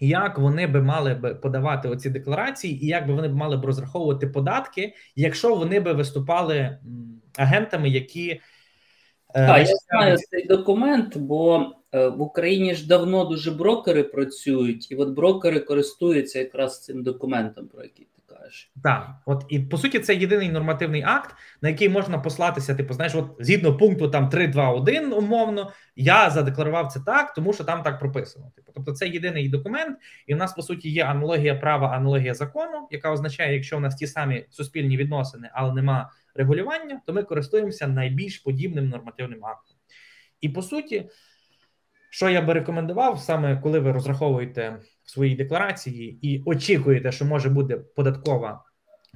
B: як вони би мали би подавати оці декларації, і як би вони б мали б розраховувати податки, якщо вони би виступали агентами, які
A: е, Так, я знаю цей документ, бо е, в Україні ж давно дуже брокери працюють, і от брокери користуються якраз цим документом, про який кажеш.
B: Так, от і по суті, це єдиний нормативний акт, на який можна послатися. Типу, знаєш, от згідно пункту там 3.2.1, умовно, я задекларував це так, тому що там так прописано. Типу, тобто, це єдиний документ, і в нас по суті є аналогія права, аналогія закону, яка означає, якщо у нас ті самі суспільні відносини, але нема регулювання, то ми користуємося найбільш подібним нормативним актом. І по суті, що я би рекомендував, саме коли ви розраховуєте в своїй декларації і очікуєте, що може бути податкова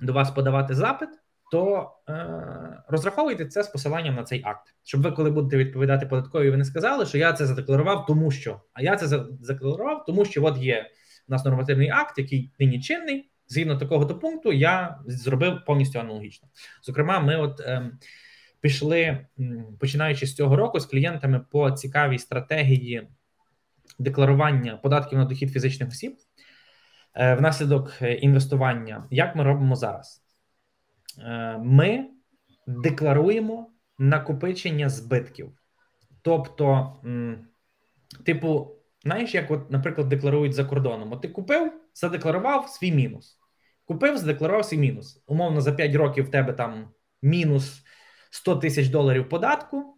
B: до вас подавати запит, то е, розраховуйте це з посиланням на цей акт, щоб ви, коли будете відповідати податкові, ви не сказали, що я це задекларував, тому що а я це задекларував, тому що от є у нас нормативний акт, який нині чинний. Згідно такого то пункту, я зробив повністю аналогічно. Зокрема, ми от е, пішли, починаючи з цього року, з клієнтами по цікавій стратегії декларування податків на дохід фізичних осіб е, внаслідок е, інвестування. Як ми робимо зараз? Е, ми декларуємо накопичення збитків. Тобто, типу, знаєш, як, от, наприклад, декларують за кордоном: От ти купив, задекларував свій мінус. Купив, задекларував свій мінус. Умовно, за 5 років в тебе там мінус 100 тисяч доларів податку.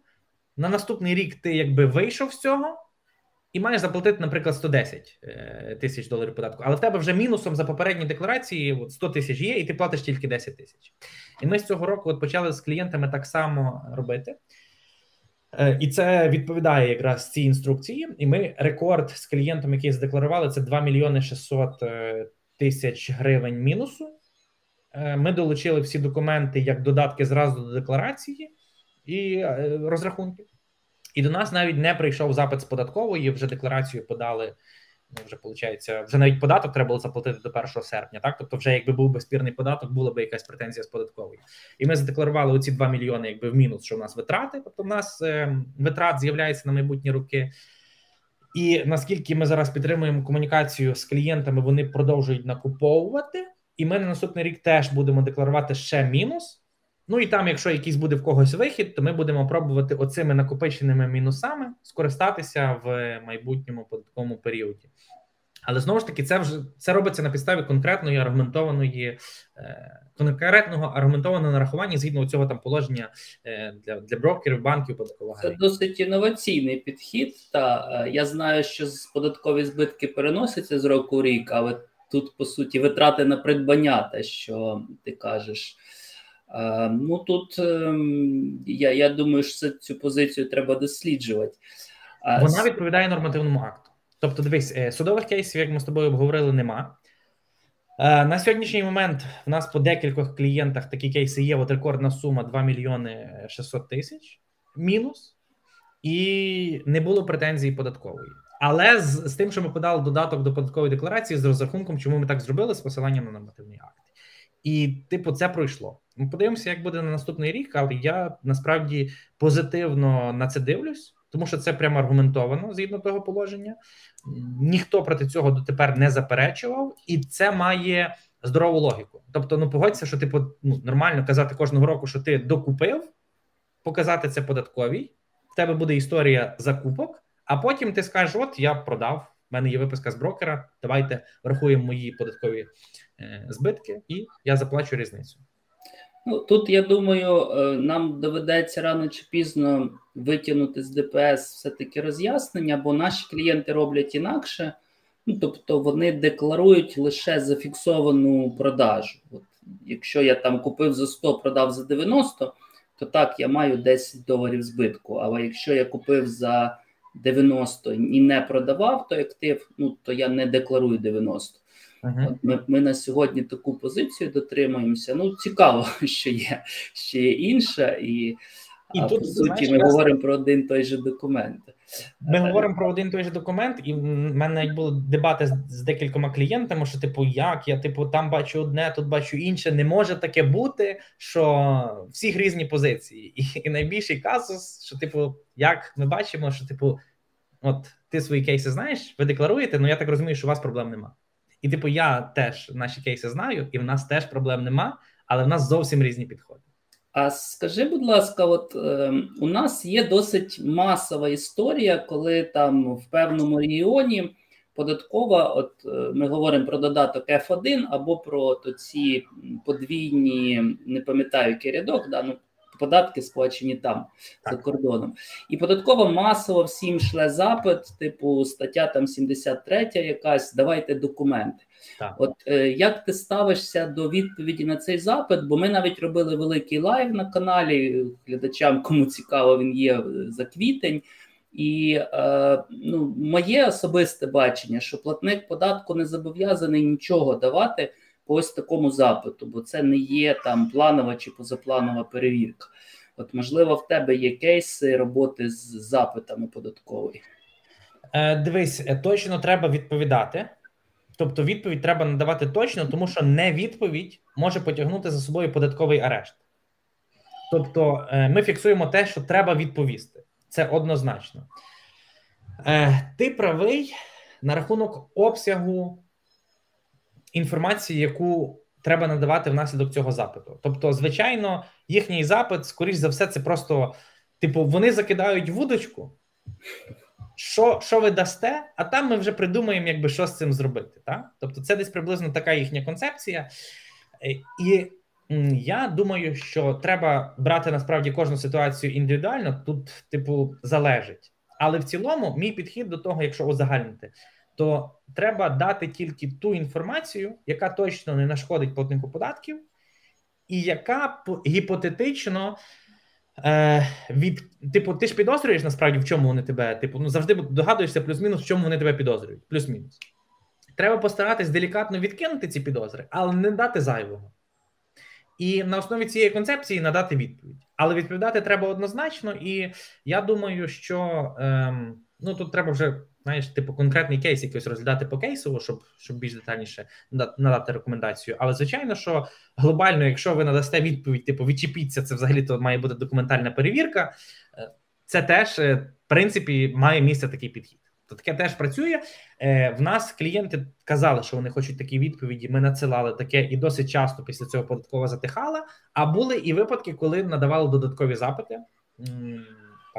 B: На наступний рік ти якби вийшов з цього і маєш заплатити, наприклад, 110 е, тисяч доларів податку. Але в тебе вже мінусом за попередні декларації от 100 тисяч є, і ти платиш тільки 10 тисяч. І ми з цього року от почали з клієнтами так само робити. Е, і це відповідає якраз цій інструкції. І ми рекорд з клієнтом, який задекларували, це 2 мільйони 600 е, тисяч гривень мінусу. Ми долучили всі документи як додатки зразу до декларації і розрахунки. І до нас навіть не прийшов запит з податкової, вже декларацію подали. Ну, вже виходить, вже навіть податок треба було заплатити до 1 серпня. Так, тобто, вже якби був би спірний податок, була б якась претензія з податкової. І ми задекларували оці 2 мільйони, якби в мінус, що в нас витрати. Тобто, в нас е, витрат з'являється на майбутні роки. І наскільки ми зараз підтримуємо комунікацію з клієнтами, вони продовжують накуповувати, і ми на наступний рік теж будемо декларувати ще мінус. Ну і там, якщо якийсь буде в когось вихід, то ми будемо пробувати оцими накопиченими мінусами скористатися в майбутньому податковому періоді. Але знову ж таки, це вже це робиться на підставі конкретної аргументованої е, конкретного аргументованого нарахування згідно цього там положення е, для для брокерів, банків податкового.
A: Це досить інноваційний підхід. Та е, я знаю, що податкові збитки переносяться з року в рік, але тут по суті витрати на придбання, те, що ти кажеш. Ну тут ем, я я думаю, що цю позицію треба досліджувати.
B: Вона відповідає нормативному акту. Тобто, дивись, е, судових кейсів, як ми з тобою обговорили, нема. На сьогоднішній момент в нас по декількох клієнтах такі кейси є. От рекордна сума 2 мільйони 600 тисяч мінус, і не було претензій податкової. Але з, з тим, що ми подали додаток до податкової декларації з розрахунком, чому ми так зробили з посиланням на нормативний акт. І, типу, це пройшло. Ми подивимося, як буде на наступний рік, але я насправді позитивно на це дивлюсь, тому що це прямо аргументовано згідно того положення. Ніхто проти цього дотепер не заперечував, і це має здорову логіку. Тобто, ну погодься, що типу ну, нормально казати кожного року, що ти докупив, показати це податковій. В тебе буде історія закупок, а потім ти скажеш: От я продав. В мене є виписка з брокера. Давайте врахуємо мої податкові е, збитки, і я заплачу різницю.
A: Ну, Тут, я думаю, е, нам доведеться рано чи пізно витягнути з ДПС все-таки роз'яснення, бо наші клієнти роблять інакше. Ну, Тобто вони декларують лише зафіксовану продажу. От, Якщо я там купив за 100, продав за 90, то так, я маю 10 доларів збитку. Але якщо я купив за 90 і не продавав той актив, ну то я не декларую 90. Uh-huh. Ми ми на сьогодні таку позицію дотримуємося. Ну, цікаво, [LAUGHS] що є ще є інша, і, і а, тут, по суті знаєш, ми раз... говоримо про один той же документ.
B: Ми а, говоримо про один той же документ, і в мене навіть були дебати з, з декількома клієнтами, що, типу, як я типу, там бачу одне, тут бачу інше. Не може таке бути, що всіх різні позиції. [LAUGHS] І, і найбільший казус, що, типу, як ми бачимо, що, типу, от ти свої кейси знаєш, ви декларуєте, ну, я так розумію, що у вас проблем немає. І, типу, я теж наші кейси знаю, і в нас теж проблем нема, але в нас зовсім різні підходи.
A: А скажи, будь ласка, от е, у нас є досить масова історія, коли там в певному регіоні податкова, от е, ми говоримо про додаток F1 або про то ці подвійні, не пам'ятаю який рядок, да, ну, податки сплачені там так. за кордоном. І податкова масово всім шле запит, типу стаття там 73, якась давайте документи. Так. От е, як ти ставишся до відповіді на цей запит? Бо ми навіть робили великий лайв на каналі глядачам, кому цікаво, він є за квітень. І е, ну, моє особисте бачення, що платник податку не зобов'язаний нічого давати ось такому запиту, бо це не є там планова чи позапланова перевірка. От, можливо, в тебе є кейси роботи з запитами податкової.
B: Е, Дивись, е, точно треба відповідати. Тобто, відповідь треба надавати точно, тому що не відповідь може потягнути за собою податковий арешт. Тобто, е, ми фіксуємо те, що треба відповісти. Це однозначно. Е, Ти правий на рахунок обсягу інформації, яку треба надавати внаслідок цього запиту. Тобто, звичайно, їхній запит, скоріш за все, це просто, типу, вони закидають вудочку. Що що ви дасте, а там ми вже придумаємо, якби що з цим зробити. Так? Тобто, це десь приблизно така їхня концепція. Е, і я думаю, що треба брати насправді кожну ситуацію індивідуально. Тут, типу, залежить. Але в цілому, мій підхід до того, якщо узагальнити, то треба дати тільки ту інформацію, яка точно не нашкодить платнику податків, і яка гіпотетично е, від типу, ти ж підозрюєш насправді, в чому вони тебе, типу, ну завжди догадуєшся плюс-мінус, в чому вони тебе підозрюють. Плюс-мінус. Треба постаратись делікатно відкинути ці підозри, але не дати зайвого. І на основі цієї концепції надати відповідь. Але відповідати треба однозначно, і я думаю, що ем, ну тут треба вже знаєш, типу конкретний кейс якийсь розглядати по кейсу, щоб щоб більш детальніше надати рекомендацію. Але звичайно, що глобально, якщо ви надасте відповідь, типу відчепіться, це взагалі то має бути документальна перевірка. Е, це теж е, в принципі має місце такий підхід. То таке теж працює. Е, В нас клієнти казали, що вони хочуть такі відповіді. Ми надсилали таке, і досить часто після цього податкова затихала. А були і випадки, коли надавали додаткові запити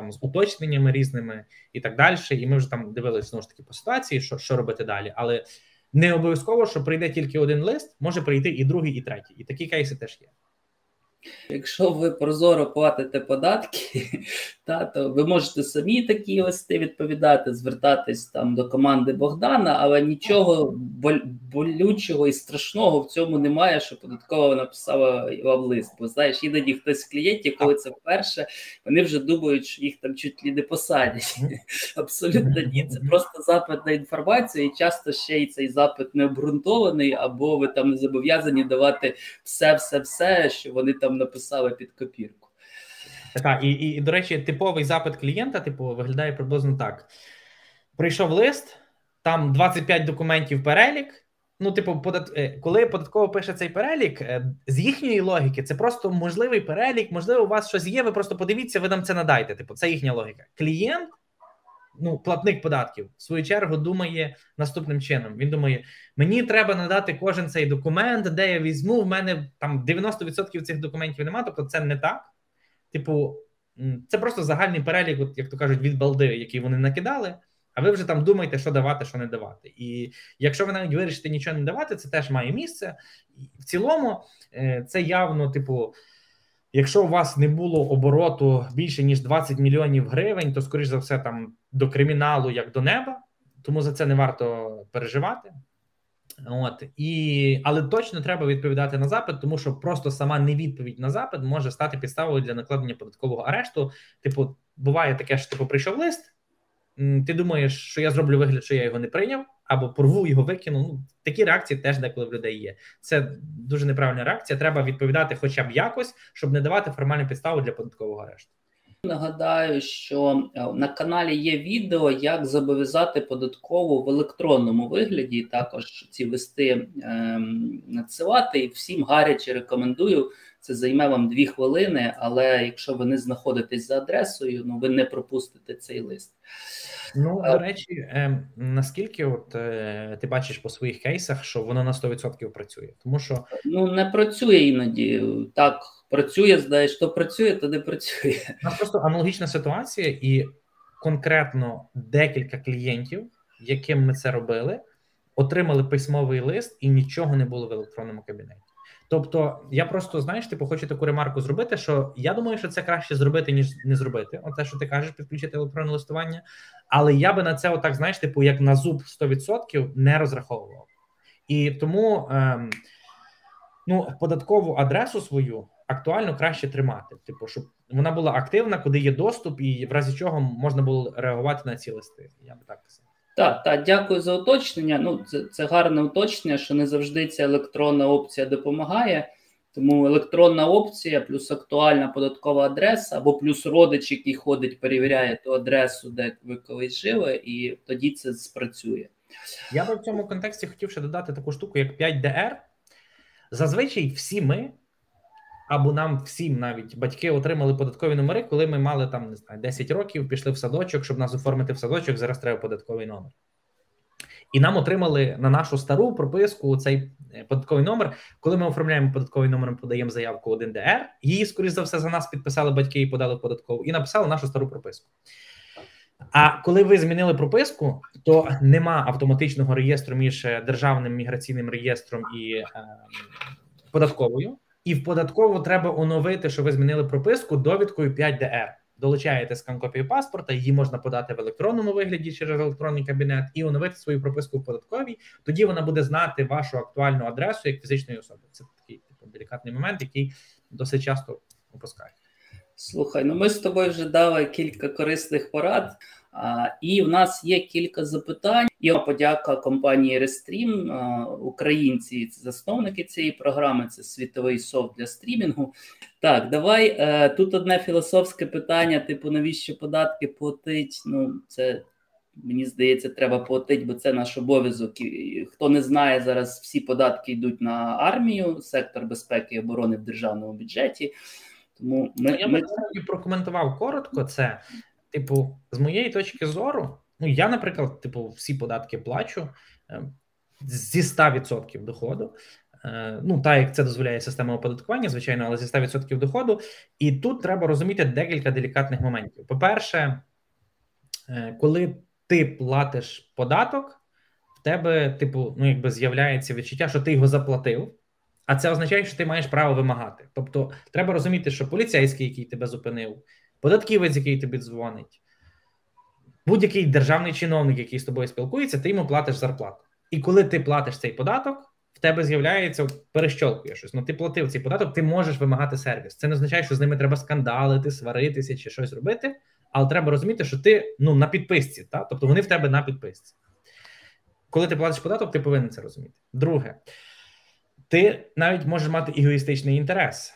B: там з уточненнями різними і так далі. І ми вже там дивилися знову ж таки по ситуації, що що робити далі. Але не обов'язково, що прийде тільки один лист, може прийти і другий, і третій. І такі кейси теж є.
A: Якщо ви прозоро платите податки, [LAUGHS] та, то ви можете самі такі листи відповідати, звертатись там до команди Богдана, але нічого болючого і страшного в цьому немає, що податково написала вам лист. Бо знаєш, іноді хтось з клієнтів, коли це вперше, вони вже думають, що їх там чуть ли не посадять. [LAUGHS] Абсолютно ні. Це просто запит на інформацію, і часто ще й цей запит не обґрунтований, або ви там не зобов'язані давати все-все-все, що вони там написали під копірку.
B: Так, і, і, до речі, типовий запит клієнта, типу, виглядає приблизно так: прийшов лист, там 25 документів перелік. Ну, типу, подат... Е, коли податково пише цей перелік, е, з їхньої логіки, це просто можливий перелік, можливо, у вас щось є. Ви просто подивіться, ви нам це надайте. Типу, це їхня логіка. Клієнт, ну, платник податків, в свою чергу, думає наступним чином: він думає: мені треба надати кожен цей документ, де я візьму. В мене там 90% цих документів немає, тобто це не так. Типу, це просто загальний перелік, от, як то кажуть, від балди, який вони накидали. А ви вже там думаєте, що давати, що не давати. І якщо ви навіть вирішите нічого не давати, це теж має місце. В цілому, е, це явно, типу, якщо у вас не було обороту більше ніж 20 мільйонів гривень, то скоріш за все там до криміналу як до неба, тому за це не варто переживати. От і але точно треба відповідати на запит, тому що просто сама невідповідь на запит може стати підставою для накладення податкового арешту. Типу, буває таке, що типу прийшов лист. Ти думаєш, що я зроблю вигляд, що я його не прийняв, або порву його викину. Ну такі реакції теж деколи в людей є. Це дуже неправильна реакція. Треба відповідати, хоча б якось, щоб не давати формальну підставу для податкового арешту.
A: Нагадаю, що е, на каналі є відео, як зобов'язати податкову в електронному вигляді. Також ці листи ем, надсилати. І всім гаряче рекомендую. Це займе вам дві хвилини, але якщо ви не знаходитесь за адресою, ну ви не пропустите цей лист.
B: Ну до речі, е, наскільки от е, ти бачиш по своїх кейсах, що воно на 100% працює, тому що
A: ну не працює іноді так. Працює, знаєш, то працює, то не працює.
B: У нас просто аналогічна ситуація, і конкретно декілька клієнтів яким ми це робили, отримали письмовий лист і нічого не було в електронному кабінеті. Тобто, я просто знаєш, типу, хочу таку ремарку зробити, що я думаю, що це краще зробити, ніж не зробити. От те, що ти кажеш, підключити електронне листування. Але я би на це, отак, знаєш, типу, як на зуб 100% не розраховував. І тому ем, ну, податкову адресу свою актуально краще тримати. Типу, щоб вона була активна, куди є доступ, і в разі чого можна було реагувати на ці листи. Я би так казав.
A: Так, так, дякую за уточнення. Ну, це це гарне уточнення, що не завжди ця електронна опція допомагає. Тому електронна опція, плюс актуальна податкова адреса, або плюс родич, який ходить, перевіряє ту адресу, де ви колись жили, і тоді це спрацює.
B: Я би в цьому контексті хотів ще додати таку штуку, як 5DR. Зазвичай всі ми, або нам всім навіть батьки отримали податкові номери, коли ми мали там не знаю 10 років, пішли в садочок, щоб нас оформити в садочок. Зараз треба податковий номер. І нам отримали на нашу стару прописку цей е, податковий номер. Коли ми оформляємо податковий номер, ми подаємо заявку 1ДР. Її, скоріш за все, за нас підписали батьки і подали податкову, і написали нашу стару прописку. А коли ви змінили прописку, то нема автоматичного реєстру між е, державним міграційним реєстром і е, податковою. І в податкову треба оновити, що ви змінили прописку довідкою 5DR. Долучаєте скан копію паспорта, її можна подати в електронному вигляді через електронний кабінет і оновити свою прописку в податковій. Тоді вона буде знати вашу актуальну адресу як фізичної особи. Це такий типу делікатний момент, який досить часто опускають.
A: Слухай, ну ми з тобою вже дали кілька корисних порад, і в нас є кілька запитань. І подяка компанії Restream. Українці, засновники цієї програми, це світовий софт для стрімінгу. Так, давай е, тут одне філософське питання: типу, навіщо податки платить? Ну, це. Мені здається, треба платити, бо це наш обов'язок. І Хто не знає, зараз всі податки йдуть на армію, сектор безпеки і оборони в державному бюджеті.
B: Тому ми, я ми... прокоментував коротко це. Типу, з моєї точки зору, ну я, наприклад, типу, всі податки плачу е, зі 100% доходу. Е, ну, так як це дозволяє система оподаткування, звичайно, але зі 100% доходу. І тут треба розуміти декілька делікатних моментів. По-перше, е, коли ти платиш податок, в тебе, типу, ну, якби з'являється відчуття, що ти його заплатив. А це означає, що ти маєш право вимагати. Тобто, треба розуміти, що поліцейський, який тебе зупинив, податківець, який тобі дзвонить, будь-який державний чиновник, який з тобою спілкується, ти йому платиш зарплату. І коли ти платиш цей податок, в тебе з'являється перещолкує щось. Ну, ти платив цей податок, ти можеш вимагати сервіс. Це не означає, що з ними треба скандалити, сваритися чи щось робити. Але треба розуміти, що ти ну на підписці, та? тобто вони в тебе на підписці. Коли ти платиш податок, ти повинен це розуміти. Друге ти навіть можеш мати егоїстичний інтерес.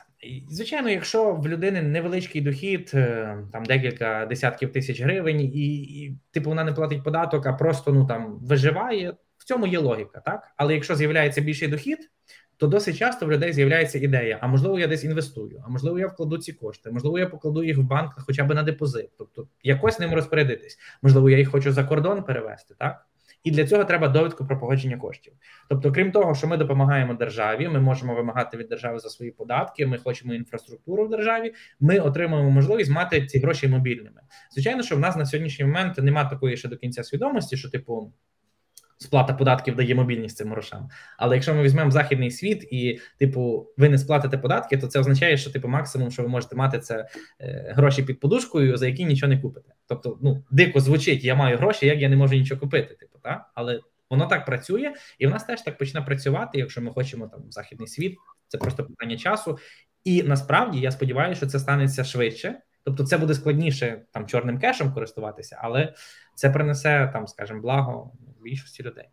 B: Звичайно, якщо в людини невеличкий дохід, е, там декілька десятків тисяч гривень, і, і типу вона не платить податок, а просто ну там виживає. В цьому є логіка, так але якщо з'являється більший дохід, то досить часто в людей з'являється ідея: а можливо, я десь інвестую, а можливо, я вкладу ці кошти, можливо, я покладу їх в банк, хоча б на депозит, тобто якось ним розпорядитись. Можливо, я їх хочу за кордон перевести, так і для цього треба довідку про погодження коштів. Тобто, крім того, що ми допомагаємо державі, ми можемо вимагати від держави за свої податки. Ми хочемо інфраструктуру в державі. Ми отримуємо можливість мати ці гроші мобільними. Звичайно, що в нас на сьогоднішній момент немає такої ще до кінця свідомості, що типу сплата податків дає мобільність цим грошам. Але якщо ми візьмемо західний світ і, типу, ви не сплатите податки, то це означає, що типу максимум, що ви можете мати, це е, гроші під подушкою, за які нічого не купите. Тобто, ну дико звучить, я маю гроші, як я не можу нічого купити. Типу, так? але воно так працює, і в нас теж так почне працювати, якщо ми хочемо там західний світ. Це просто питання часу. І насправді я сподіваюся, що це станеться швидше. Тобто, це буде складніше там чорним кешем користуватися, але це принесе там, скажімо, благо більшості людей.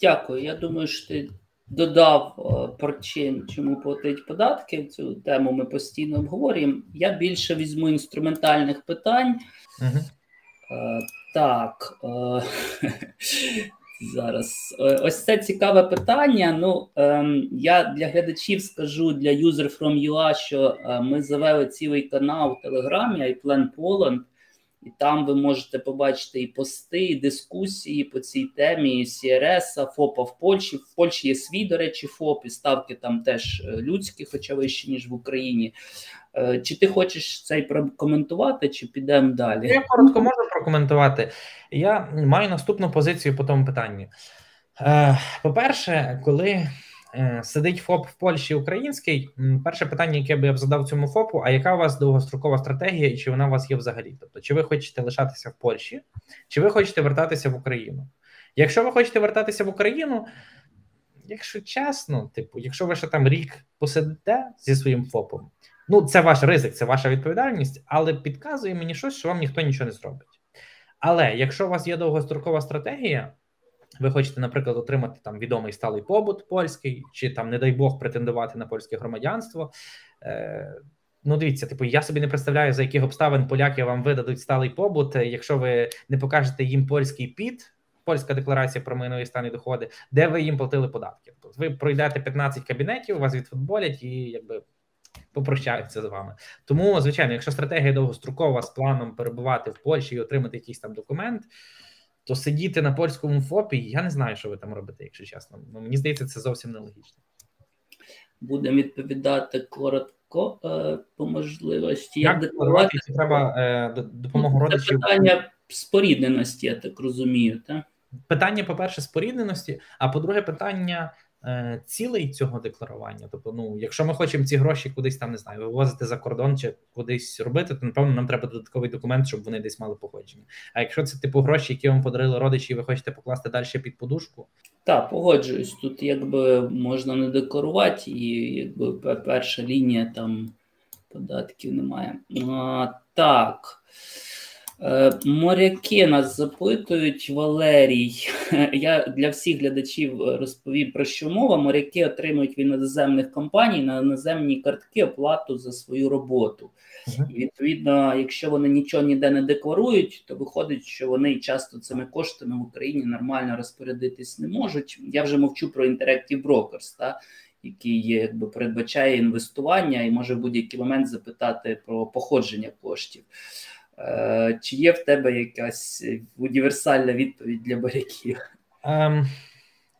A: Дякую. Я думаю, що ти додав е, причин, чому платить податки. Цю тему ми постійно обговорюємо. Я більше візьму інструментальних питань. Угу. Так. Е, [LAUGHS] зараз ось це цікаве питання. Ну ем, я для глядачів скажу для User from UA, що ми завели цілий канал в Телеграмі iPlan Poland, І там ви можете побачити і пости, і дискусії по цій темі, і CRS, ФОПа в Польщі. В Польщі є свій, до речі, ФОП, і ставки там теж е, людські, хоча вищі, ніж в Україні. Е, чи ти хочеш цей прокоментувати, чи підемо далі?
B: Я коротко можу прокоментувати. Я маю наступну позицію по тому питанню. Е, по-перше, коли сидить ФОП в Польщі український. Перше питання, яке би я б задав цьому ФОПу: а яка у вас довгострокова стратегія, і чи вона у вас є взагалі? Тобто, чи ви хочете лишатися в Польщі, чи ви хочете вертатися в Україну? Якщо ви хочете вертатися в Україну, якщо чесно, типу, якщо ви ще там рік посидите зі своїм ФОПом, ну це ваш ризик, це ваша відповідальність, але підказує мені щось, що вам ніхто нічого не зробить. Але якщо у вас є довгострокова стратегія, ви хочете, наприклад, отримати там відомий сталий побут польський, чи там, не дай Бог, претендувати на польське громадянство. Е, Ну, дивіться, типу, я собі не представляю, за яких обставин поляки вам видадуть сталий побут, якщо ви не покажете їм польський піт, польська декларація про майнові стани доходи, де ви їм платили податки. Тобто ви пройдете 15 кабінетів, вас відфутболять і якби попрощаються з вами. Тому, звичайно, якщо стратегія довгострокова з планом перебувати в Польщі і отримати якийсь там документ то сидіти на польському ФОПі, я не знаю, що ви там робите, якщо чесно. Ну, Мені здається, це зовсім нелогічно.
A: Будемо відповідати коротко е, по можливості.
B: Як декларувати, чи треба е, допомогу родичів?
A: питання спорідненості, я так розумію. так?
B: Питання, по-перше, спорідненості, а по-друге, питання цілей цього декларування. Тобто, ну, якщо ми хочемо ці гроші кудись там не знаю, вивозити за кордон чи кудись робити, то напевно нам треба додатковий документ, щоб вони десь мали походження. А якщо це типу гроші, які вам подарили родичі, і ви хочете покласти далі під подушку,
A: так, погоджуюсь. Тут якби можна не декларувати, і якби перша лінія там податків немає. А, Так. Е, моряки нас запитують Валерій. [LAUGHS] Я для всіх глядачів розповім про що мова. Моряки отримують від іноземних компаній на іноземні картки оплату за свою роботу. І Відповідно, якщо вони нічого ніде не декларують, то виходить, що вони часто цими коштами в Україні нормально розпорядитись не можуть. Я вже мовчу про Interactive Brokers, та, який якби передбачає інвестування і може в будь-який момент запитати про походження коштів. Е, чи є в тебе якась універсальна відповідь для моряків?
B: Ем,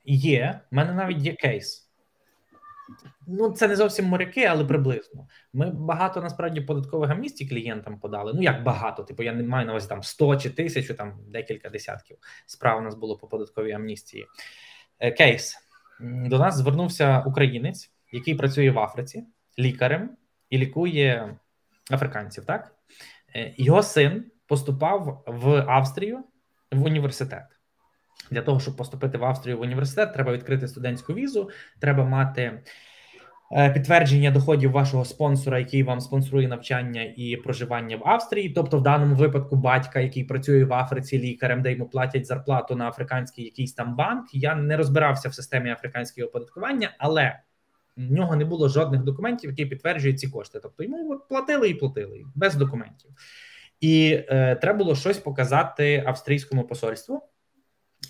B: Є. У мене навіть є кейс. Ну, це не зовсім моряки, але приблизно. Ми багато насправді податкових амністій клієнтам подали. Ну як багато, типу я не маю на увазі там 100 чи тисячу, там декілька десятків справ у нас було по податковій амністії. Е, кейс до нас звернувся українець, який працює в Африці лікарем і лікує африканців. Так його син поступав в Австрію в університет. Для того, щоб поступити в Австрію в університет, треба відкрити студентську візу, треба мати е, підтвердження доходів вашого спонсора, який вам спонсорує навчання і проживання в Австрії. Тобто, в даному випадку, батька, який працює в Африці лікарем, де йому платять зарплату на африканський якийсь там банк. Я не розбирався в системі африканського оподаткування, але в нього не було жодних документів, які підтверджують ці кошти. Тобто йому платили і платили без документів. І е, треба було щось показати австрійському посольству.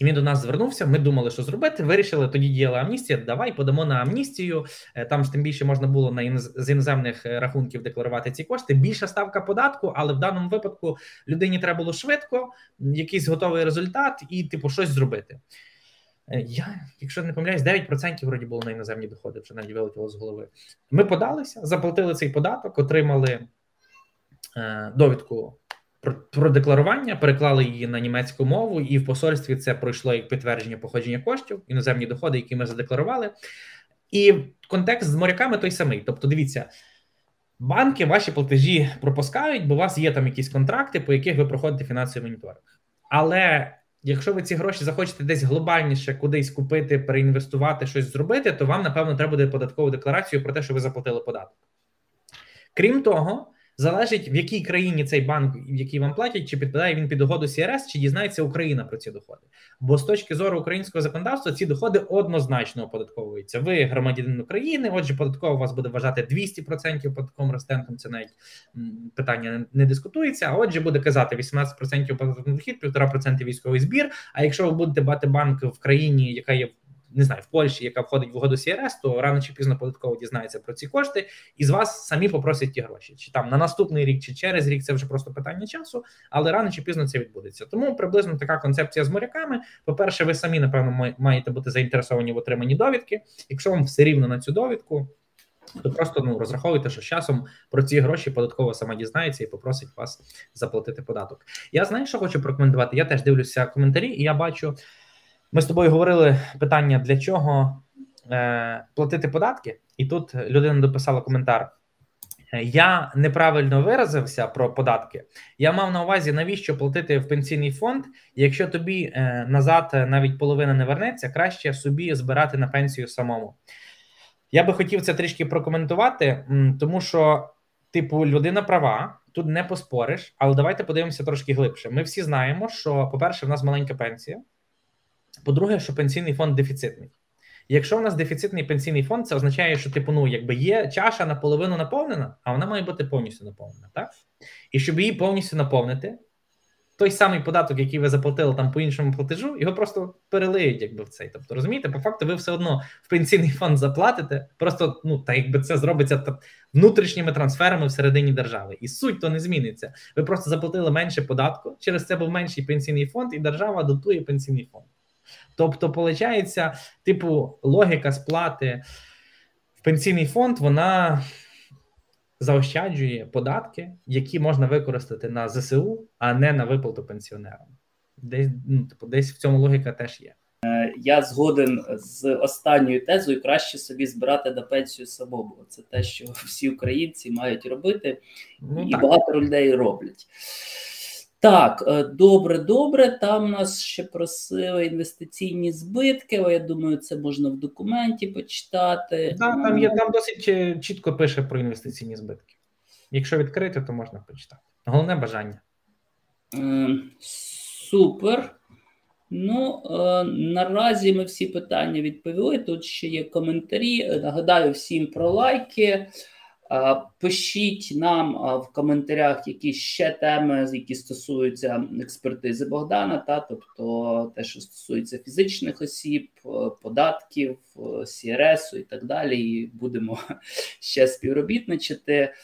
B: І він до нас звернувся. Ми думали, що зробити. Вирішили тоді діяла амністія. Давай подамо на амністію. Е, там тим більше можна було на інз... з іноземних е, рахунків декларувати ці кошти. Більша ставка податку, але в даному випадку людині треба було швидко, якийсь готовий результат, і типу щось зробити. Е, я, якщо не помиляюсь, 9% вроді було на іноземні доходи, вже навіть вилетіло з голови. Ми подалися, заплатили цей податок, отримали е, довідку про, про декларування, переклали її на німецьку мову, і в посольстві це пройшло як підтвердження походження коштів, іноземні доходи, які ми задекларували. І контекст з моряками той самий. Тобто, дивіться. Банки ваші платежі пропускають, бо у вас є там якісь контракти, по яких ви проходите фінансовий моніторинг. Але Якщо ви ці гроші захочете десь глобальніше кудись купити, переінвестувати, щось зробити, то вам, напевно, треба буде податкову декларацію про те, що ви заплатили податок. Крім того, залежить в якій країні цей банк, в який вам платять, чи підпадає він під угоду CRS, чи дізнається Україна про ці доходи. Бо з точки зору українського законодавства ці доходи однозначно оподатковуються. Ви громадянин України, отже, податково вас буде вважати 200% податковим резидентом. Це навіть питання не дискутується. А отже, буде казати 18% податковий дохід, 1,5% військовий збір. А якщо ви будете бати банк в країні, яка є не знаю, в Польщі, яка входить в угоду СРС, то рано чи пізно податково дізнається про ці кошти, і з вас самі попросять ті гроші. Чи там на наступний рік, чи через рік це вже просто питання часу, але рано чи пізно це відбудеться. Тому приблизно така концепція з моряками. По перше, ви самі напевно маєте бути заінтересовані в отриманні довідки. Якщо вам все рівно на цю довідку то просто ну розраховуйте, що з часом про ці гроші податково сама дізнається і попросить вас заплатити податок. Я знаю, що хочу прокоментувати. Я теж дивлюся коментарі, і я бачу. Ми з тобою говорили питання для чого е, платити податки, і тут людина дописала коментар. Я неправильно виразився про податки. Я мав на увазі, навіщо платити в пенсійний фонд, якщо тобі е, назад навіть половина не вернеться, краще собі збирати на пенсію самому. Я би хотів це трішки прокоментувати, тому що, типу, людина права, тут не поспориш, але давайте подивимося трошки глибше. Ми всі знаємо, що, по-перше, в нас маленька пенсія. По-друге, що пенсійний фонд дефіцитний. Якщо в нас дефіцитний пенсійний фонд, це означає, що типу, ну, якби є чаша наполовину наповнена, а вона має бути повністю наповнена. так? І щоб її повністю наповнити, той самий податок, який ви заплатили там по іншому платежу, його просто перелиють, якби в цей. Тобто, розумієте, по факту, ви все одно в пенсійний фонд заплатите, просто ну та якби це зробиться та, внутрішніми трансферами всередині держави, і суть то не зміниться. Ви просто заплатили менше податку, через це був менший пенсійний фонд, і держава дотує пенсійний фонд. Тобто, виходить, типу, логіка сплати в пенсійний фонд, вона заощаджує податки, які можна використати на ЗСУ, а не на виплату пенсіонерам. Десь ну, типу, десь в цьому логіка теж є.
A: Е, я згоден з останньою тезою краще собі збирати на пенсію самому. Це те, що всі українці мають робити, ну, і так. багато людей роблять. Так, е, добре, добре. Там нас ще просили інвестиційні збитки. Я думаю, це можна в документі почитати.
B: Так, там є там досить е, чітко пише про інвестиційні збитки. Якщо відкрити, то можна почитати. Головне бажання.
A: Е, супер. Ну, наразі ми всі питання відповіли. Тут ще є коментарі. Нагадаю всім про лайки. Пишіть нам в коментарях якісь ще теми, які стосуються експертизи Богдана, та тобто те, що стосується фізичних осіб, е, податків, СРС і так далі. І будемо [LAUGHS] ще співробітничати.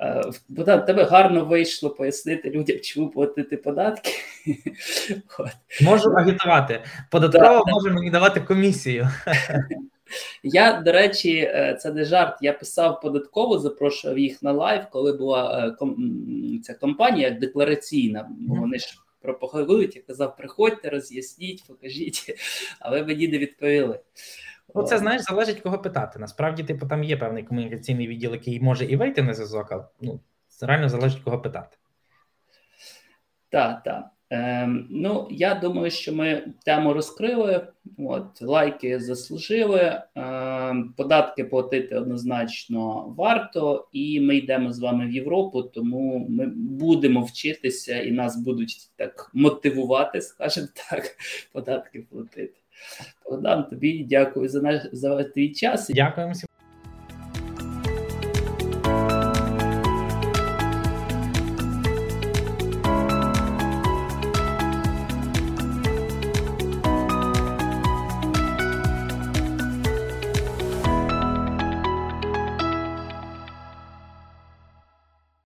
A: Е, Богдан, тебе гарно вийшло пояснити людям, чому платити податки. [LAUGHS]
B: Можу агітувати. Податково може мені давати комісію. [LAUGHS]
A: Я, до речі, е, це не жарт. Я писав податковій, запрошував їх на лайв, коли була е, ця кампанія деклараційна, бо вони ж пропагують. Я казав, приходьте, роз'ясніть, покажіть, [LAUGHS] але мені не відповіли.
B: Ну, це знаєш, залежить кого питати. Насправді, типу, там є певний комунікаційний відділ, який може і вийти на зв'язок, але ну, реально залежить кого питати.
A: Так, так. Ем, ну, я думаю, що ми тему розкрили. От лайки заслужили, ем, податки платити однозначно варто, і ми йдемо з вами в Європу, тому ми будемо вчитися і нас будуть так мотивувати, [LAUGHS] скажімо так, податки платити. Богдан, тобі дякую за наш за твій час.
B: Дякуємо всім.